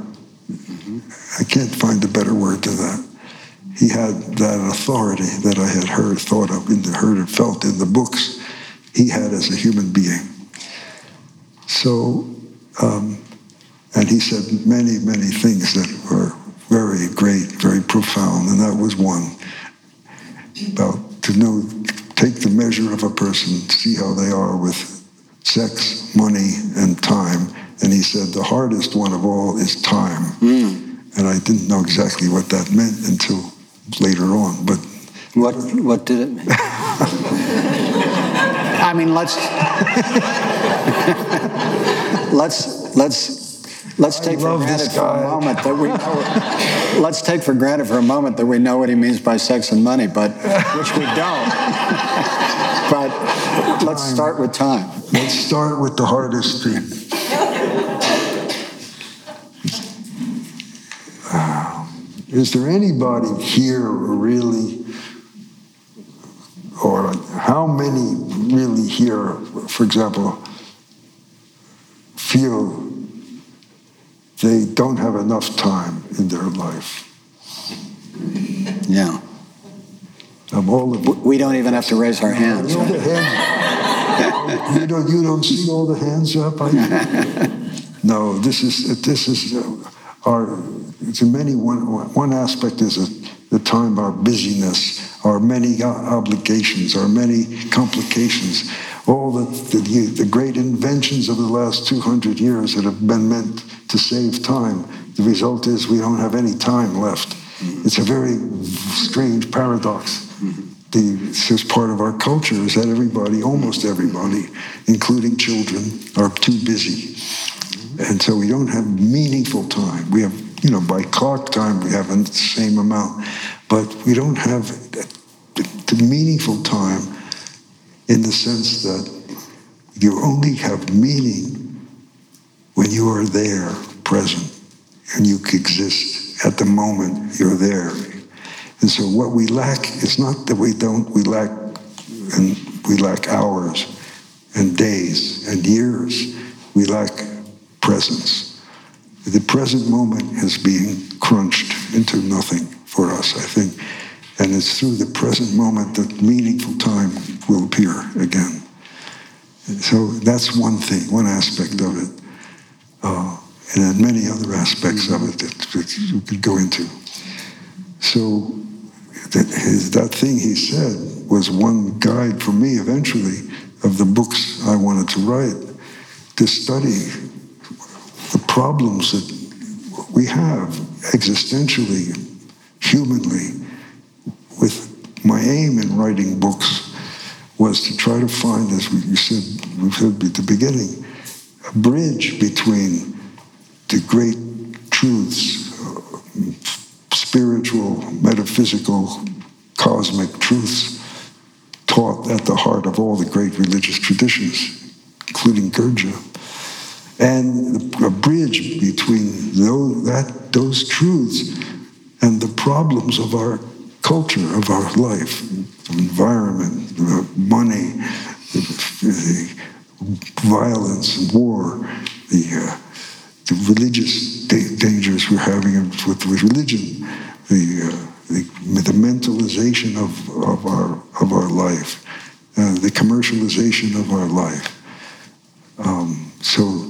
I can't find a better word to that. He had that authority that I had heard, thought of, the, heard, and felt in the books. He had as a human being. So, um, and he said many, many things that were very great, very profound, and that was one about to know take the measure of a person, see how they are with sex, money, and time. And he said the hardest one of all is time. Mm. And I didn't know exactly what that meant until later on. But what what did it mean? I mean, let's let's let's let's take for granted for a moment that we know, let's take for granted for a moment that we know what he means by sex and money, but which we don't. but let's start with time. Let's start with the hardest thing. Uh, is there anybody here really, or how many really here, for example, feel they don't have enough time in their life. Yeah. Of all of we don't even have to raise our hands. You, know hand, you don't. You don't see all the hands up. No, this is this is uh, our. To many one one aspect is a, the time of our busyness, our many obligations, our many complications, all the, the, the great inventions of the last 200 years that have been meant to save time. The result is we don't have any time left. Mm-hmm. It's a very strange paradox. Mm-hmm. The, this is part of our culture is that everybody, almost everybody, including children, are too busy. And so we don't have meaningful time. We have, you know, by clock time, we have the same amount, but we don't have the meaningful time in the sense that you only have meaning when you are there, present, and you exist at the moment you're there. And so what we lack is not that we don't, we lack, and we lack hours and days and years. We lack presence. The present moment is being crunched into nothing for us, I think. And it's through the present moment that meaningful time will appear again. so that's one thing, one aspect of it uh, and many other aspects of it that, that you could go into. So that, his, that thing he said was one guide for me eventually of the books I wanted to write to study the problems that we have existentially, humanly. With my aim in writing books was to try to find, as we said, we said at the beginning, a bridge between the great truths, spiritual, metaphysical, cosmic truths taught at the heart of all the great religious traditions, including Gurdjieff, and a bridge between those, that, those truths and the problems of our culture, of our life, environment, money, the, the violence, war, the, uh, the religious da- dangers we're having with, with religion, the, uh, the, the, mentalization of, of, our, of our life, uh, the commercialization of our life. Um, so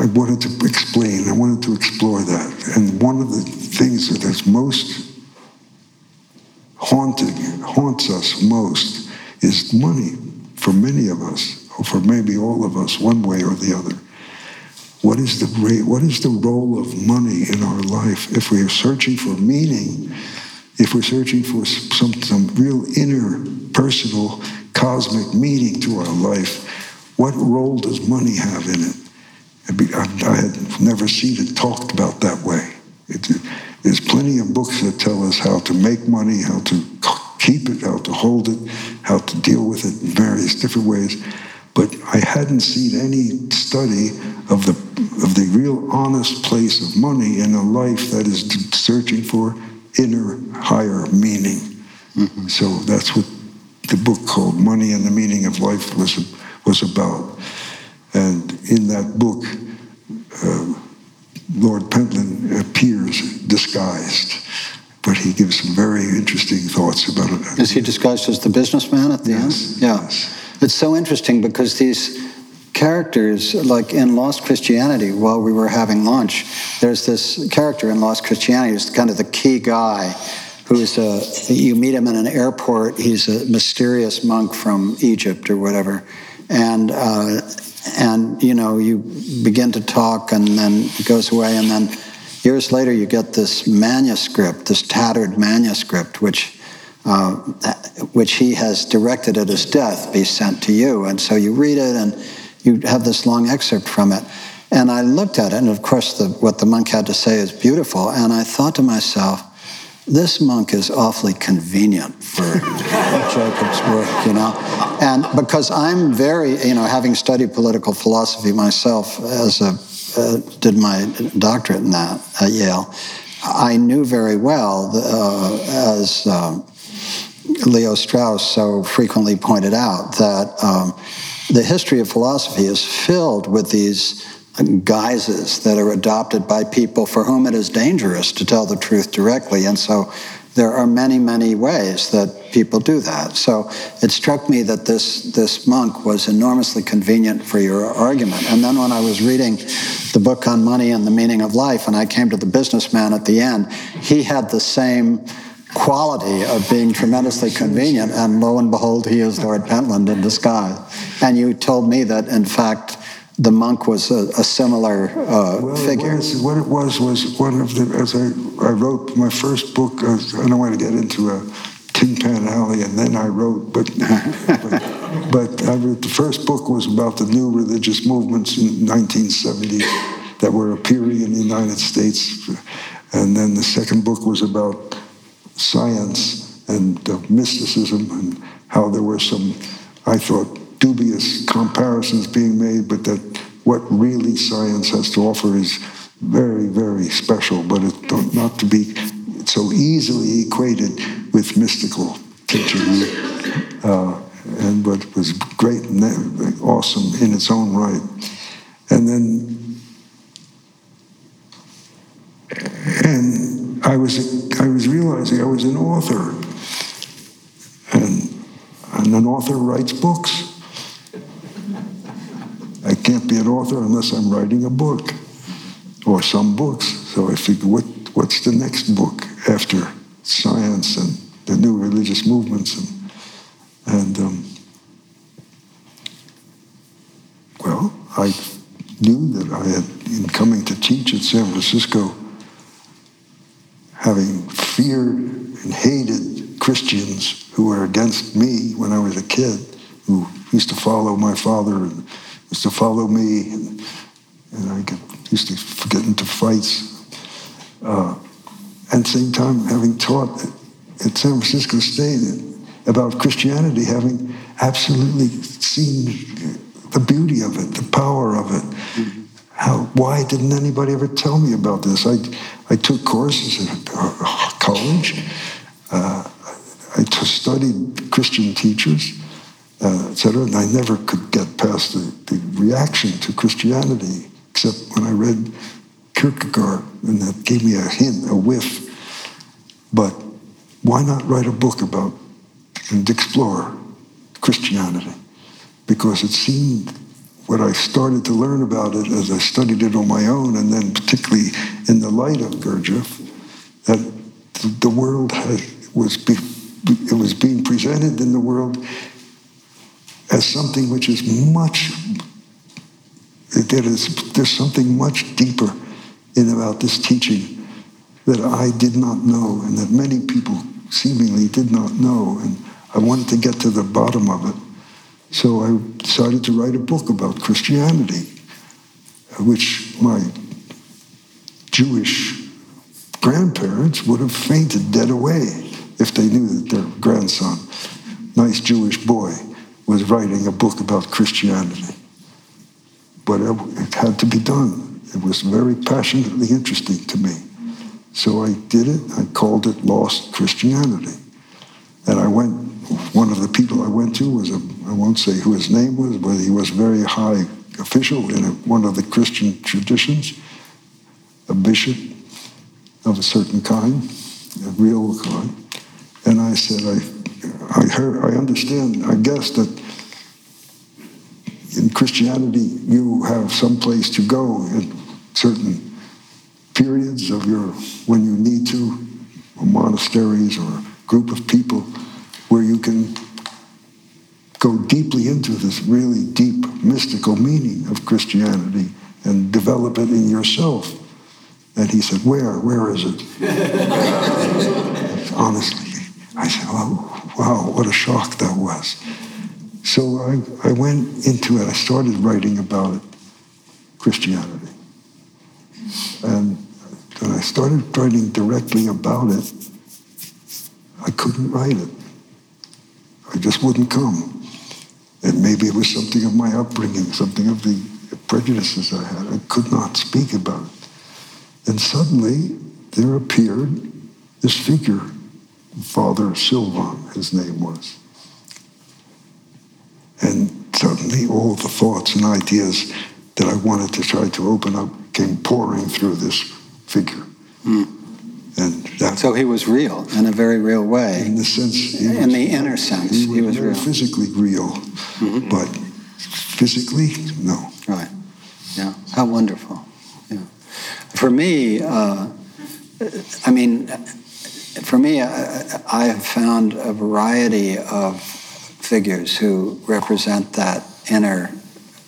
I wanted to explain, I wanted to explore that. And one of the things that's most haunting, haunts us most, is money for many of us, or for maybe all of us, one way or the other. What is the what is the role of money in our life? If we are searching for meaning, if we're searching for some, some real inner, personal, cosmic meaning to our life, what role does money have in it? I had never seen it talked about that way. It, there's plenty of books that tell us how to make money, how to keep it, how to hold it, how to deal with it in various different ways. But I hadn't seen any study of the of the real honest place of money in a life that is searching for inner higher meaning. Mm-hmm. So that's what the book called Money and the Meaning of Life was was about. And in that book, uh, Lord Pentland appears disguised, but he gives some very interesting thoughts about it. Is he disguised as the businessman at the yes, end? Yeah. Yes. It's so interesting because these characters, like in Lost Christianity, while we were having lunch, there's this character in Lost Christianity who's kind of the key guy who's a, you meet him in an airport. He's a mysterious monk from Egypt or whatever. And uh, and you know you begin to talk and then it goes away. And then years later you get this manuscript this tattered manuscript which uh, which he has directed at his death be sent to you. And so you read it and you have this long excerpt from it. And i looked at it and of course the, what the monk had to say is beautiful. And i thought to myself this monk is awfully convenient for Jacob's work, you know. And because I'm very, you know, having studied political philosophy myself as a, uh, did my doctorate in that at Yale, I knew very well, uh, as uh, Leo Strauss so frequently pointed out, that um, the history of philosophy is filled with these guises that are adopted by people for whom it is dangerous to tell the truth directly. And so there are many, many ways that people do that. So it struck me that this, this monk was enormously convenient for your argument. And then when I was reading the book on money and the meaning of life, and I came to the businessman at the end, he had the same quality of being tremendously convenient, and lo and behold, he is Lord Pentland in disguise. And you told me that, in fact, the monk was a, a similar uh, well, figure. what it was was one of the, as I, I wrote my first book, uh, I don't want to get into a Tin Pan Alley, and then I wrote, but, but, but I wrote, the first book was about the new religious movements in 1970 that were appearing in the United States. And then the second book was about science and uh, mysticism and how there were some, I thought, dubious comparisons being made, but that what really science has to offer is very, very special, but it not to be so easily equated with mystical teachings. Uh, and but was great and awesome in its own right. And then, and I was I was realizing I was an author, and, and an author writes books. I can't be an author unless I'm writing a book or some books. So I figure, what, what's the next book after science and the new religious movements? And, and um, well, I knew that I had, in coming to teach at San Francisco, having feared and hated Christians who were against me when I was a kid, who used to follow my father and used to follow me, and, and I get, used to get into fights. Uh, at the same time, having taught at San Francisco State about Christianity having absolutely seen the beauty of it, the power of it. How, why didn't anybody ever tell me about this? I, I took courses at uh, college. Uh, I t- studied Christian teachers, etc., and I never could get past the, the reaction to Christianity, except when I read Kierkegaard, and that gave me a hint, a whiff. But why not write a book about and explore Christianity? Because it seemed what I started to learn about it as I studied it on my own, and then particularly in the light of Gurdjieff, that the world had, was be, it was being presented in the world as something which is much there is there's something much deeper in about this teaching that I did not know and that many people seemingly did not know. And I wanted to get to the bottom of it. So I decided to write a book about Christianity, which my Jewish grandparents would have fainted dead away if they knew that their grandson, nice Jewish boy, was writing a book about Christianity. But it had to be done. It was very passionately interesting to me. So I did it. I called it Lost Christianity. And I went one of the people I went to was a, I won't say who his name was, but he was very high official in a, one of the Christian traditions, a bishop of a certain kind, a real kind. And I said, I, I, heard, I understand, I guess that in Christianity you have some place to go in certain periods of your, when you need to, or monasteries or a group of people where you can go deeply into this really deep mystical meaning of Christianity and develop it in yourself. And he said, Where? Where is it? Honestly, I said, Oh, wow, what a shock that was. So I, I went into it, I started writing about it, Christianity. And when I started writing directly about it, I couldn't write it. I just wouldn't come. And maybe it was something of my upbringing, something of the prejudices I had. I could not speak about it. And suddenly there appeared this figure, Father Sylvan, his name was. And suddenly all the thoughts and ideas that I wanted to try to open up came pouring through this figure. Mm. And that, so he was real in a very real way. In the sense, in was, the inner sense, he was, he was real. Physically real, mm-hmm. but physically, no. Right. Yeah. How wonderful. Yeah. For me, uh, I mean, for me, I, I have found a variety of figures who represent that inner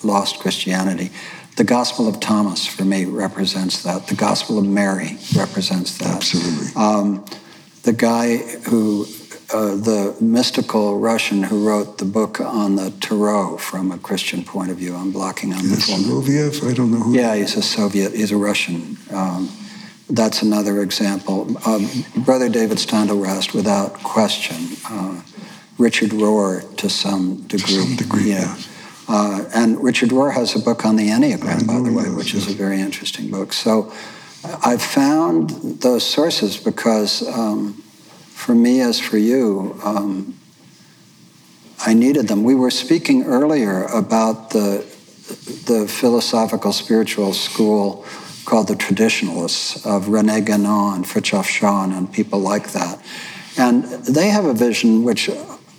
lost Christianity. The Gospel of Thomas, for me, represents that. The Gospel of Mary represents that. Absolutely. Um, the guy who, uh, the mystical Russian who wrote the book on the Tarot from a Christian point of view, I'm blocking on the Soloviev? I don't know who. Yeah, he's a Soviet, he's a Russian. Um, that's another example. Um, Brother David Steindl-Rast, without question. Uh, Richard Rohr, to some degree. To some degree, yeah. Yes. Uh, and Richard Rohr has a book on the Enneagram, by the way, which is a very interesting book. So I've found those sources because um, for me, as for you, um, I needed them. We were speaking earlier about the, the philosophical spiritual school called the Traditionalists of Rene Guénon, and Frithjof Schuon, and people like that. And they have a vision which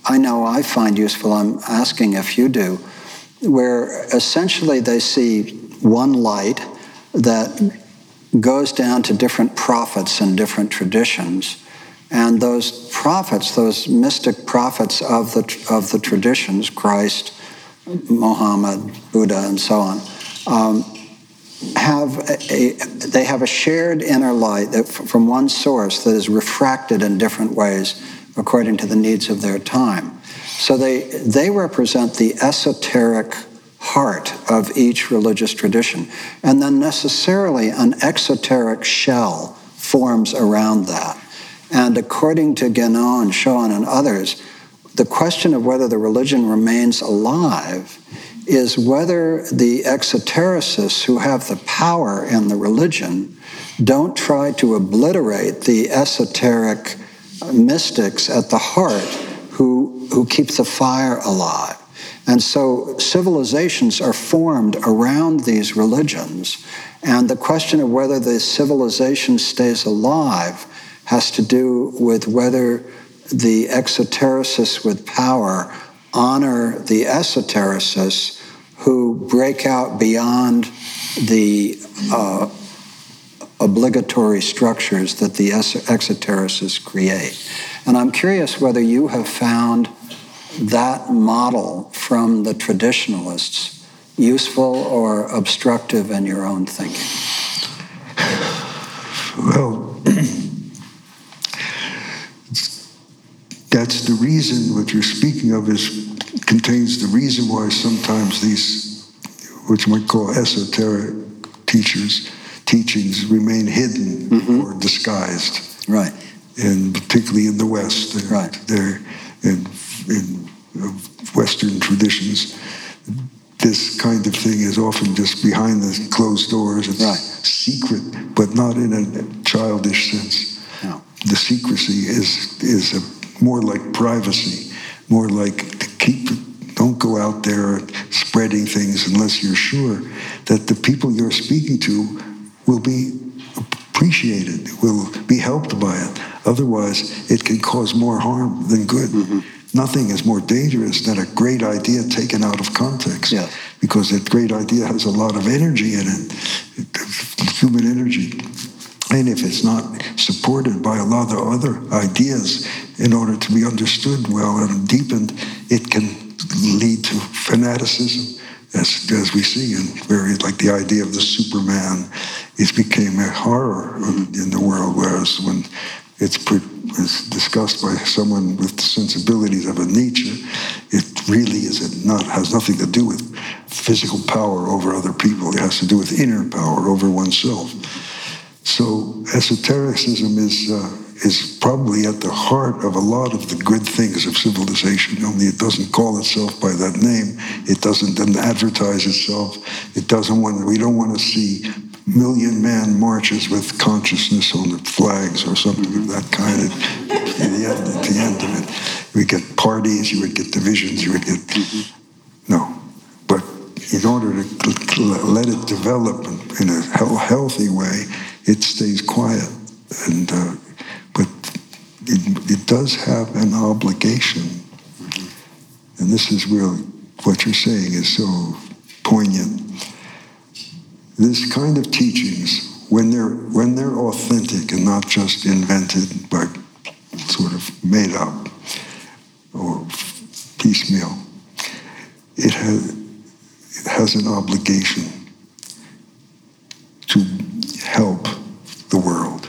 I know I find useful. I'm asking if you do where essentially they see one light that goes down to different prophets and different traditions. And those prophets, those mystic prophets of the, of the traditions, Christ, Mohammed, Buddha, and so on, um, have a, they have a shared inner light that from one source that is refracted in different ways according to the needs of their time. So they, they represent the esoteric heart of each religious tradition. And then necessarily an exoteric shell forms around that. And according to Guénon, Schuon, and others, the question of whether the religion remains alive is whether the exotericists who have the power in the religion don't try to obliterate the esoteric mystics at the heart who, who keep the fire alive. And so civilizations are formed around these religions. And the question of whether the civilization stays alive has to do with whether the exotericists with power honor the esotericists who break out beyond the uh, obligatory structures that the exotericists create. And I'm curious whether you have found that model from the traditionalists useful or obstructive in your own thinking? Well, that's the reason what you're speaking of is contains the reason why sometimes these, which might call esoteric teachers, teachings remain hidden mm-hmm. or disguised. Right. And particularly in the West, they're, right. they're in, in Western traditions, this kind of thing is often just behind the closed doors. It's right. secret, but not in a childish sense. No. The secrecy is is a, more like privacy, more like to keep. Don't go out there spreading things unless you're sure that the people you're speaking to will be appreciated, will be helped by it. Otherwise, it can cause more harm than good. Mm-hmm. Nothing is more dangerous than a great idea taken out of context. Yeah. Because that great idea has a lot of energy in it, human energy. And if it's not supported by a lot of other ideas in order to be understood well and deepened, it can lead to fanaticism, as, as we see in very, like the idea of the Superman, it became a horror in the world, whereas when it's, it's discussed by someone with the sensibilities of a Nietzsche. It really is not has nothing to do with physical power over other people. It has to do with inner power over oneself. So esotericism is uh, is probably at the heart of a lot of the good things of civilization. Only it doesn't call itself by that name. It doesn't advertise itself. It doesn't want. We don't want to see million man marches with consciousness on the flags or something of that kind. At, the end, at the end of it, we get parties, you would get divisions, you would get no. But in order to let it develop in a healthy way, it stays quiet. And uh, but it, it does have an obligation, and this is really what you're saying is so poignant. This kind of teachings, when they're, when they're authentic and not just invented but sort of made up or piecemeal, it has, it has an obligation to help the world,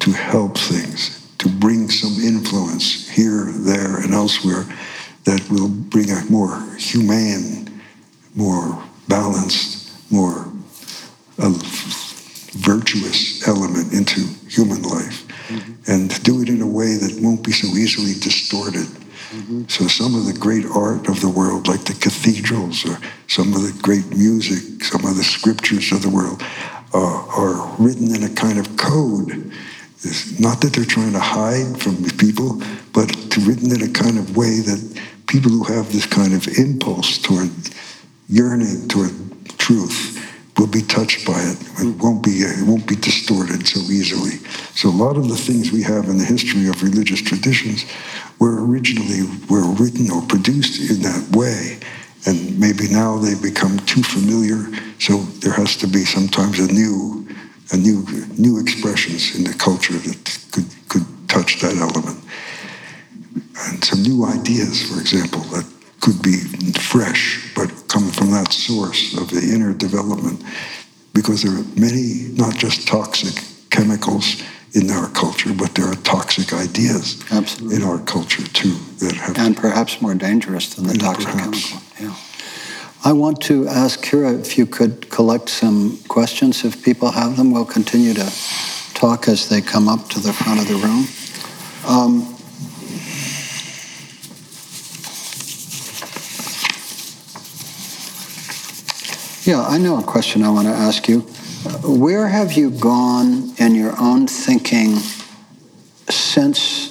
to help things, to bring some influence here, there, and elsewhere that will bring a more humane, more balanced, more a virtuous element into human life mm-hmm. and do it in a way that won't be so easily distorted. Mm-hmm. So some of the great art of the world, like the cathedrals or some of the great music, some of the scriptures of the world, uh, are written in a kind of not that they're trying to hide from people, but to written in a kind of way that people who have this kind of impulse toward yearning toward truth will be touched by it. It won't be uh, it won't be distorted so easily. So a lot of the things we have in the history of religious traditions were originally were written or produced in that way. And maybe now they become too familiar, so there has to be sometimes a new a new new expressions in the culture that could could touch that element. And some new ideas, for example, that could be fresh, but come from that source of the inner development. Because there are many, not just toxic chemicals in our culture, but there are toxic ideas Absolutely. in our culture too that have and perhaps more dangerous than the toxic perhaps. chemical. Yeah. I want to ask Kira if you could collect some questions. If people have them, we'll continue to talk as they come up to the front of the room. Um, yeah, I know a question I want to ask you. Where have you gone in your own thinking since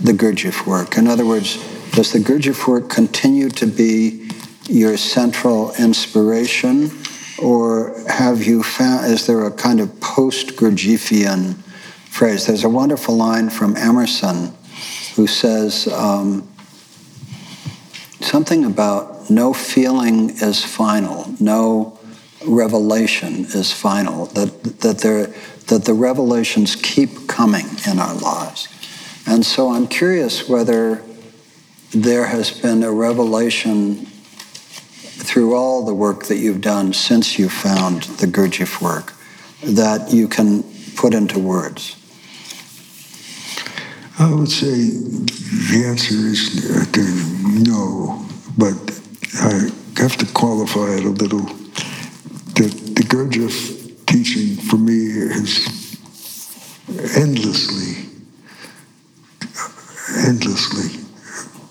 the Gurdjieff work? In other words, does the Gurdjieff work continue to be your central inspiration, or have you found, is there a kind of post Gurdjieffian phrase? There's a wonderful line from Emerson who says um, something about no feeling is final, no revelation is final, that, that, there, that the revelations keep coming in our lives. And so I'm curious whether there has been a revelation through all the work that you've done since you found the Gurdjieff work that you can put into words. I would say the answer is uh, no, but I have to qualify it a little. The, the Gurdjieff teaching for me is endlessly, endlessly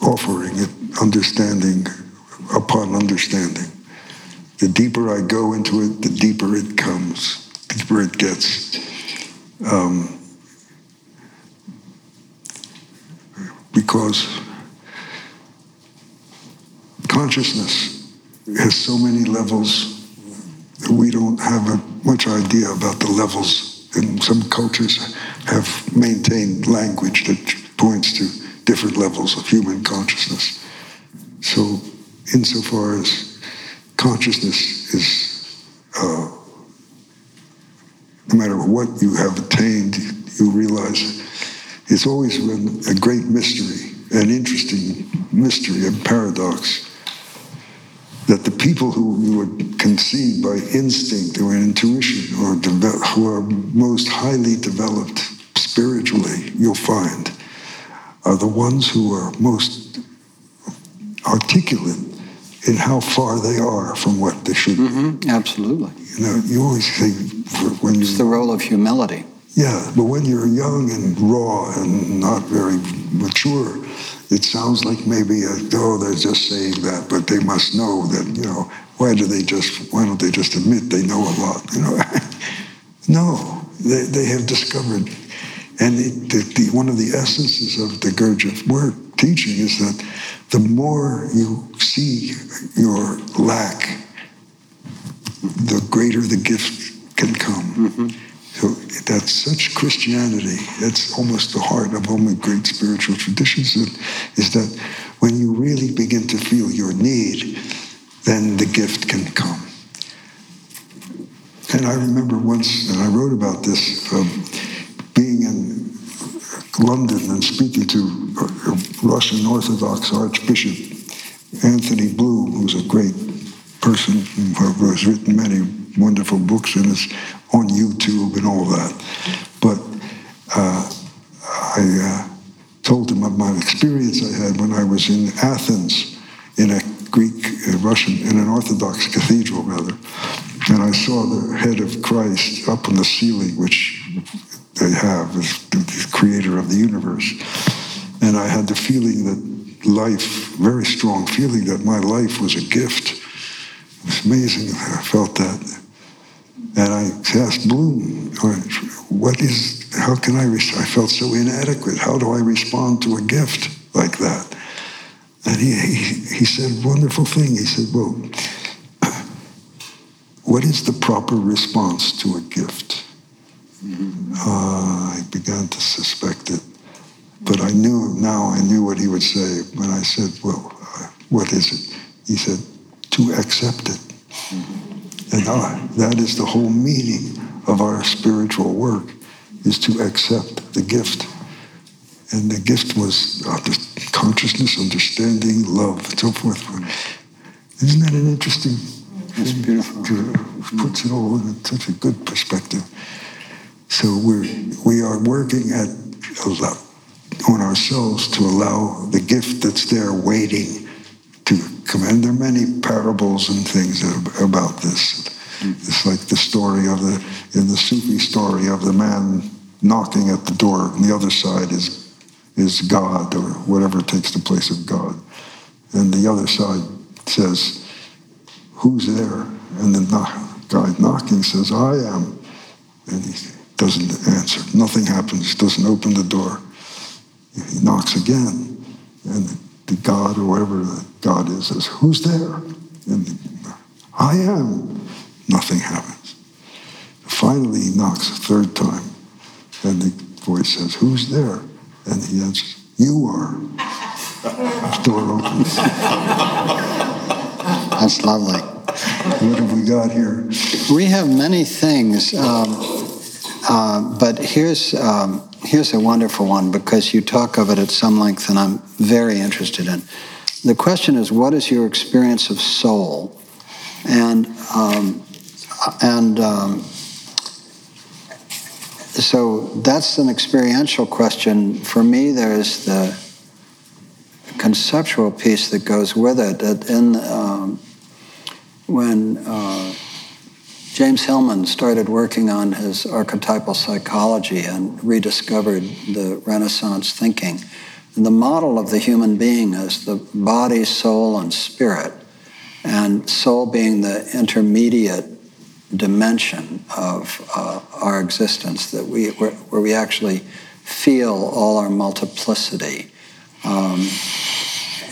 offering it understanding upon understanding. The deeper I go into it, the deeper it comes, the deeper it gets. Um, because consciousness has so many levels that we don't have a, much idea about the levels. And some cultures have maintained language that points to different levels of human consciousness. So, insofar as consciousness is, uh, no matter what you have attained, you realize it's always been a great mystery, an interesting mystery and paradox that the people who, who are conceived by instinct or intuition or who are most highly developed spiritually, you'll find, are the ones who are most articulate in how far they are from what they should be. Mm-hmm, absolutely. You know, you always think when it's the role of humility. Yeah, but when you're young and raw and not very mature, it sounds like maybe a, oh they're just saying that, but they must know that you know why do they just why don't they just admit they know a lot? You know, no, they they have discovered, and it, the, the, one of the essences of the Gurdjieff work teaching is that the more you see your lack, the greater the gift can come. Mm-hmm. So that's such Christianity. That's almost the heart of all my great spiritual traditions. Is that when you really begin to feel your need, then the gift can come. And I remember once, and I wrote about this, um, being in London and speaking to a Russian Orthodox Archbishop Anthony Bloom, who's a great person who has written many wonderful books and is on YouTube and all that. But uh, I uh, told him of my experience I had when I was in Athens in a Greek, uh, Russian, in an Orthodox cathedral, rather. And I saw the head of Christ up on the ceiling, which they have as the creator of the universe. And I had the feeling that life, very strong feeling that my life was a gift. It was amazing. I felt that. And I asked Bloom, what is, how can I, I felt so inadequate. How do I respond to a gift like that? And he, he, he said, wonderful thing. He said, well, what is the proper response to a gift? Uh, I began to suspect it. But I knew, now I knew what he would say. When I said, well, uh, what is it? He said, to accept it. And uh, that is the whole meaning of our spiritual work, is to accept the gift. And the gift was uh, the consciousness, understanding, love, and so forth. Isn't that an interesting? That's beautiful. To, puts it all in such a good perspective. So we're we are working at on ourselves to allow the gift that's there waiting to come. And there are many parables and things about this. It's like the story of the, in the Sufi story of the man knocking at the door, and the other side is, is God or whatever takes the place of God. And the other side says, Who's there? And the guy knocking says, I am. And he doesn't answer. Nothing happens, He doesn't open the door. He knocks again. And the God, or whoever the God is, says, Who's there? And I am. Nothing happens. Finally, he knocks a third time. And the voice says, Who's there? And he answers, You are. the door opens. That's lovely. What have we got here? We have many things, um, uh, but here's um, here's a wonderful one because you talk of it at some length, and I'm very interested in. The question is, what is your experience of soul? And um, and um, so that's an experiential question. For me, there's the conceptual piece that goes with it. That in um, when uh, James Hillman started working on his archetypal psychology and rediscovered the Renaissance thinking, And the model of the human being is the body, soul, and spirit, and soul being the intermediate dimension of uh, our existence that we where, where, we actually feel all our multiplicity. Um,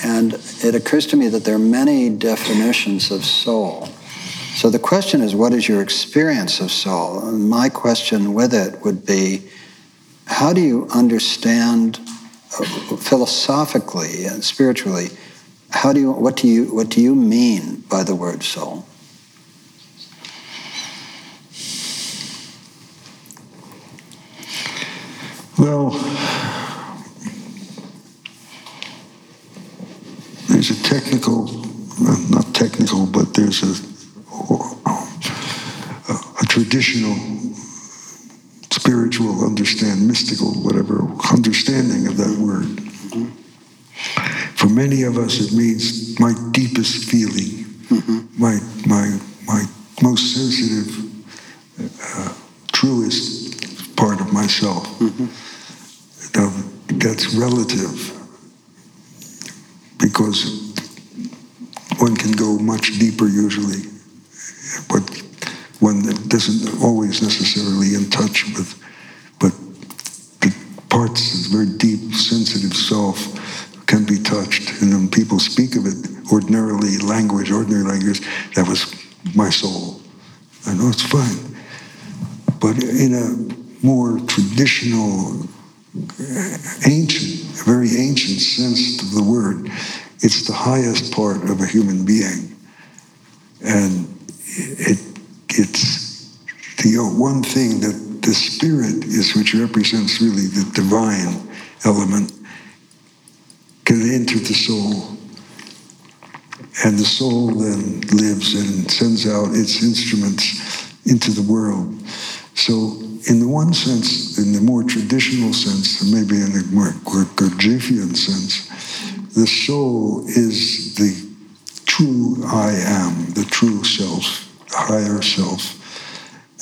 and it occurs to me that there are many definitions of soul. So the question is, what is your experience of soul? And my question with it would be, how do you understand uh, philosophically and spiritually? How do you what do you what do you mean by the word soul? Well, there's a technical, not technical, but there's a, a, traditional spiritual understand, mystical, whatever, understanding of that word. For many of us, it means my deepest feeling, mm-hmm. my, my, my most sensitive, uh, truest part of myself. Mm-hmm. Now, that's relative because one can go much deeper usually, but one that doesn't always necessarily in touch with, but the parts of very deep, sensitive self can be touched. And when people speak of it, ordinarily language, ordinary language, that was my soul. I know it's fine. But in a more traditional ancient, very ancient sense of the word. It's the highest part of a human being. And it, it's the one thing that the spirit is, which represents really the divine element, can enter the soul. And the soul then lives and sends out its instruments into the world. So in the one sense, in the more traditional sense, maybe in the more Gurdjieffian sense, the soul is the true I am, the true self, the higher self.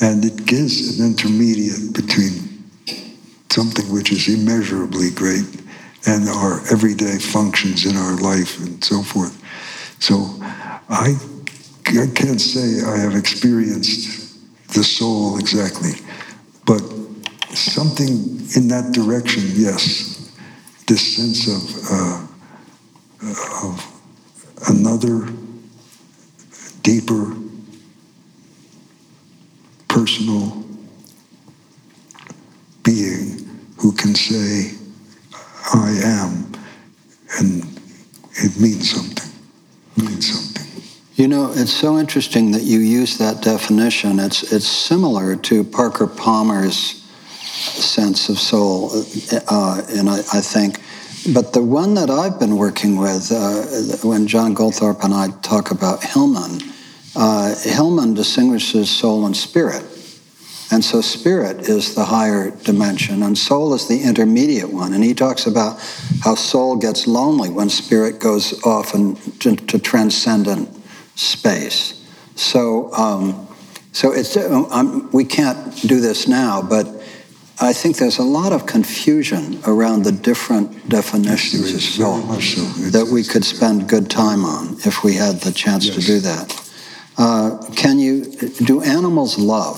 And it gives an intermediate between something which is immeasurably great and our everyday functions in our life and so forth. So I, I can't say I have experienced the soul exactly. But something in that direction, yes, this sense of, uh, of another deeper personal being who can say, I am, and it means something. It means something. You know, it's so interesting that you use that definition. It's it's similar to Parker Palmer's sense of soul, uh, and I, I, think. But the one that I've been working with, uh, when John Goldthorpe and I talk about Hillman, uh, Hillman distinguishes soul and spirit. And so spirit is the higher dimension, and soul is the intermediate one. And he talks about how soul gets lonely when spirit goes off and to, to transcendent space. So, um, so it's, um, we can't do this now, but I think there's a lot of confusion around the different definitions of soul so. that we could spend good time on if we had the chance yes. to do that. Uh, can you do animals love?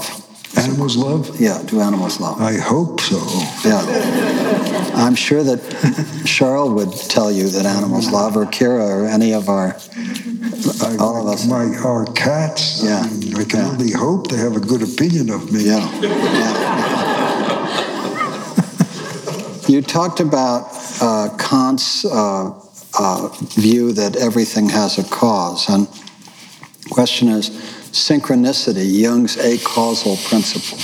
Animals love? Yeah, do animals love? I hope so. Yeah. I'm sure that Charles would tell you that animals love, or Kira, or any of our, I, all of us. My, our cats, Yeah. I, mean, I can Yeah. only hope they have a good opinion of me. Yeah. yeah. You talked about uh, Kant's uh, uh, view that everything has a cause, and question is synchronicity, Jung's acausal principle.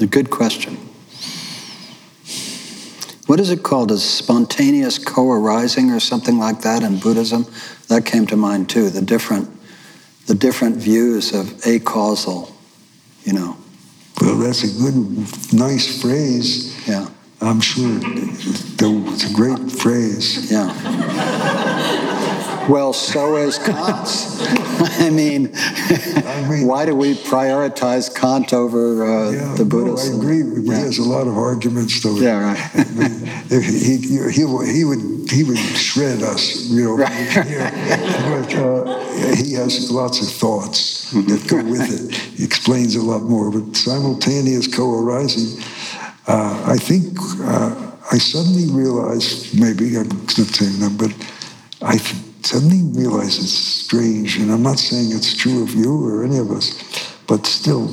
A good question. What is it called? Is spontaneous co-arising or something like that in Buddhism? That came to mind too. The different, the different views of acausal, you know. Well, that's a good, nice phrase. Yeah, I'm sure it's a great phrase. yeah. Well, so is Kant's. I mean, mean- why do we prioritize Kant over uh, Yeah, the no, Buddhists? I agree. He Yeah. has a lot of arguments, though. Yeah, right. I mean, if he, he, he, would- he would he would shred us, you know. Right. Yeah. But uh, he has lots of thoughts that go with it. He explains a lot more. But simultaneous co-arising, uh, I think uh, I suddenly realized, maybe I'm not saying that, but I suddenly realized it's strange, and I'm not saying it's true of you or any of us, but still,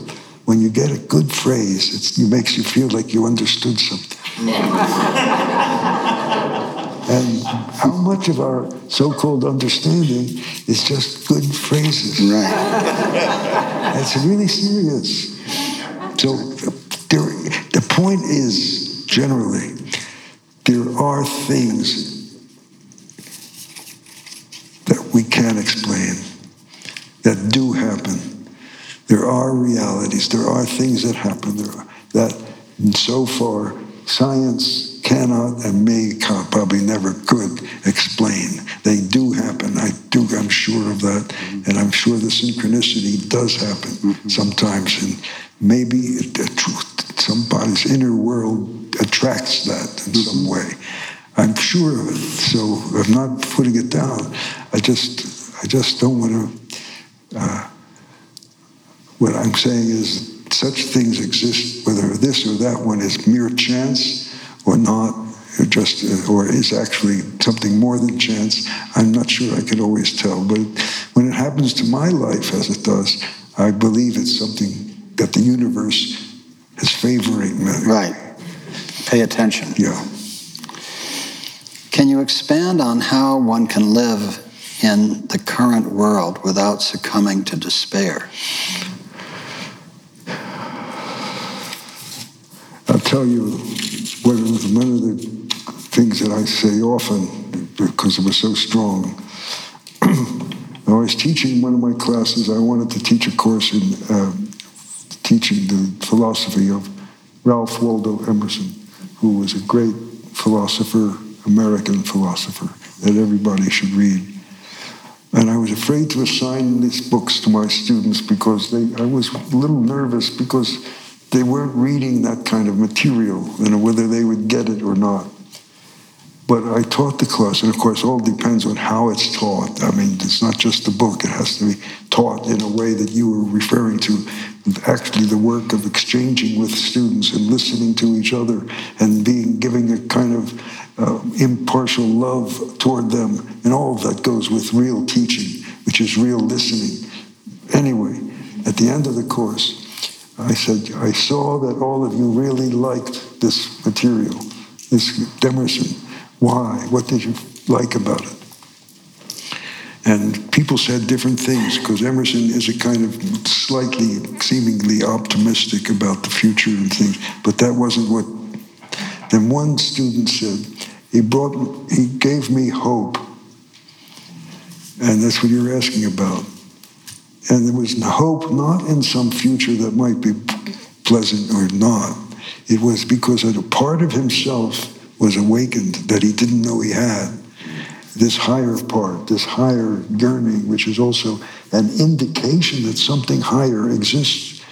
when you get a good phrase, it makes you feel like you understood something. and how much of our so-called understanding is just good phrases? Right. It's really serious. So there, the point is, generally, there are things that we can't explain, that do happen. There are realities, there are things that happen there are, that so far science cannot and may probably never could explain. They do happen. I do. I'm sure of that, and I'm sure the synchronicity does happen sometimes, and maybe the truth, somebody's inner world attracts that in some way. I'm sure of it, so I'm not putting it down. I just, I just don't want to. Uh, what I'm saying is, such things exist, whether this or that one is mere chance or not, or just uh, or is actually something more than chance. I'm not sure I can always tell, but when it happens to my life, as it does, I believe it's something that the universe is favoring me. Right. Pay attention. Yeah. Can you expand on how one can live in the current world without succumbing to despair? I'll tell you one of the, things that I say often because it was so strong. I was teaching one of my classes. I wanted to teach a course in um, teaching the philosophy of Ralph Waldo Emerson, who was a great philosopher, American philosopher that everybody should read. And I was afraid to assign these books to my students because they, I was a little nervous because they weren't reading that kind of material, know, whether they would get it or not. But I taught the class, and of course, all depends on how it's taught. I mean, it's not just the book, it has to be taught in a way that you were referring to. Actually, the work of exchanging with students and listening to each other and being giving a kind of uh, impartial love toward them, and all of that goes with real teaching, which is real listening. Anyway, at the end of the course, I said, I saw that all of you really liked this material, this Emerson. Why? What did you like about it? And people said different things because Emerson is a kind of slightly, seemingly optimistic about the future and things, but that wasn't what. Then one student said, he brought, he gave me hope. And that's what you're asking about. And there was hope not in some future that might be pleasant or not. It was because a part of himself was awakened that he didn't know he had. This higher part, this higher yearning, which is also an indication that something higher exists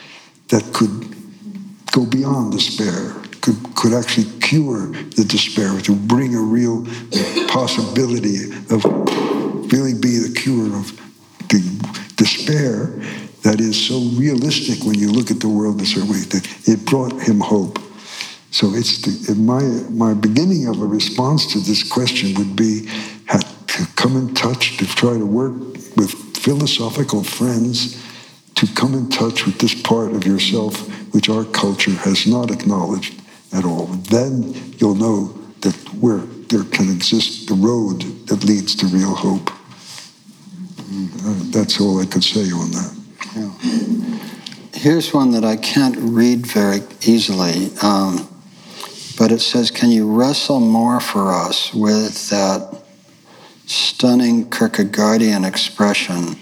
that could go beyond despair, could, could actually cure the despair, to bring a real possibility of really be the cure of the despair that is so realistic when you look at the world certain way that it brought him hope. So it's the, my my beginning of a response to this question would be to come in touch to try to work with philosophical friends to come in touch with this part of yourself which our culture has not acknowledged at all. Then you'll know that where there can exist the road that leads to real hope. That's all I could say on that. Yeah. Here's one that I can't read very easily, um, but it says, Can you wrestle more for us with that stunning Kierkegaardian expression?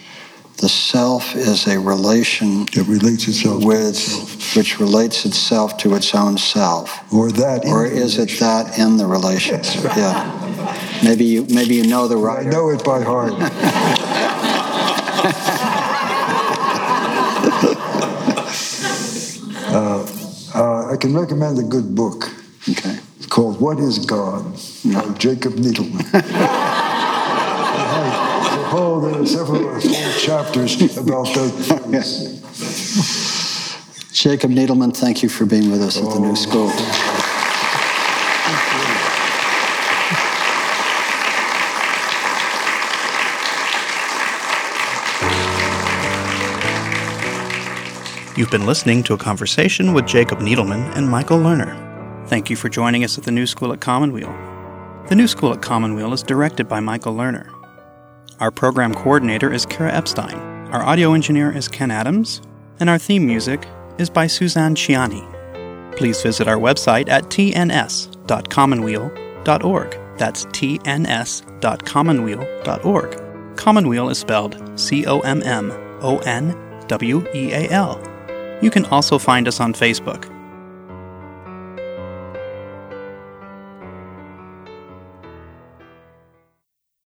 The self is a relation that relates itself with itself. which relates itself to its own self. Or that Or is it that in the relationship? yeah. Maybe you maybe you know the writer. I know it by heart. uh, uh, I can recommend a good book. Okay. It's called What is God? by Jacob Needleman. oh, there are several chapters about that. Jacob Needleman, thank you for being with us at the New School. You've been listening to a conversation with Jacob Needleman and Michael Lerner. Thank you for joining us at the New School at Commonweal. The New School at Commonweal is directed by Michael Lerner. Our program coordinator is Kara Epstein. Our audio engineer is Ken Adams, and our theme music is by Suzanne Ciani. Please visit our website at tns.commonweal.org. That's tns.commonweal.org. Commonweal is spelled C O M M O N W E A L. You can also find us on Facebook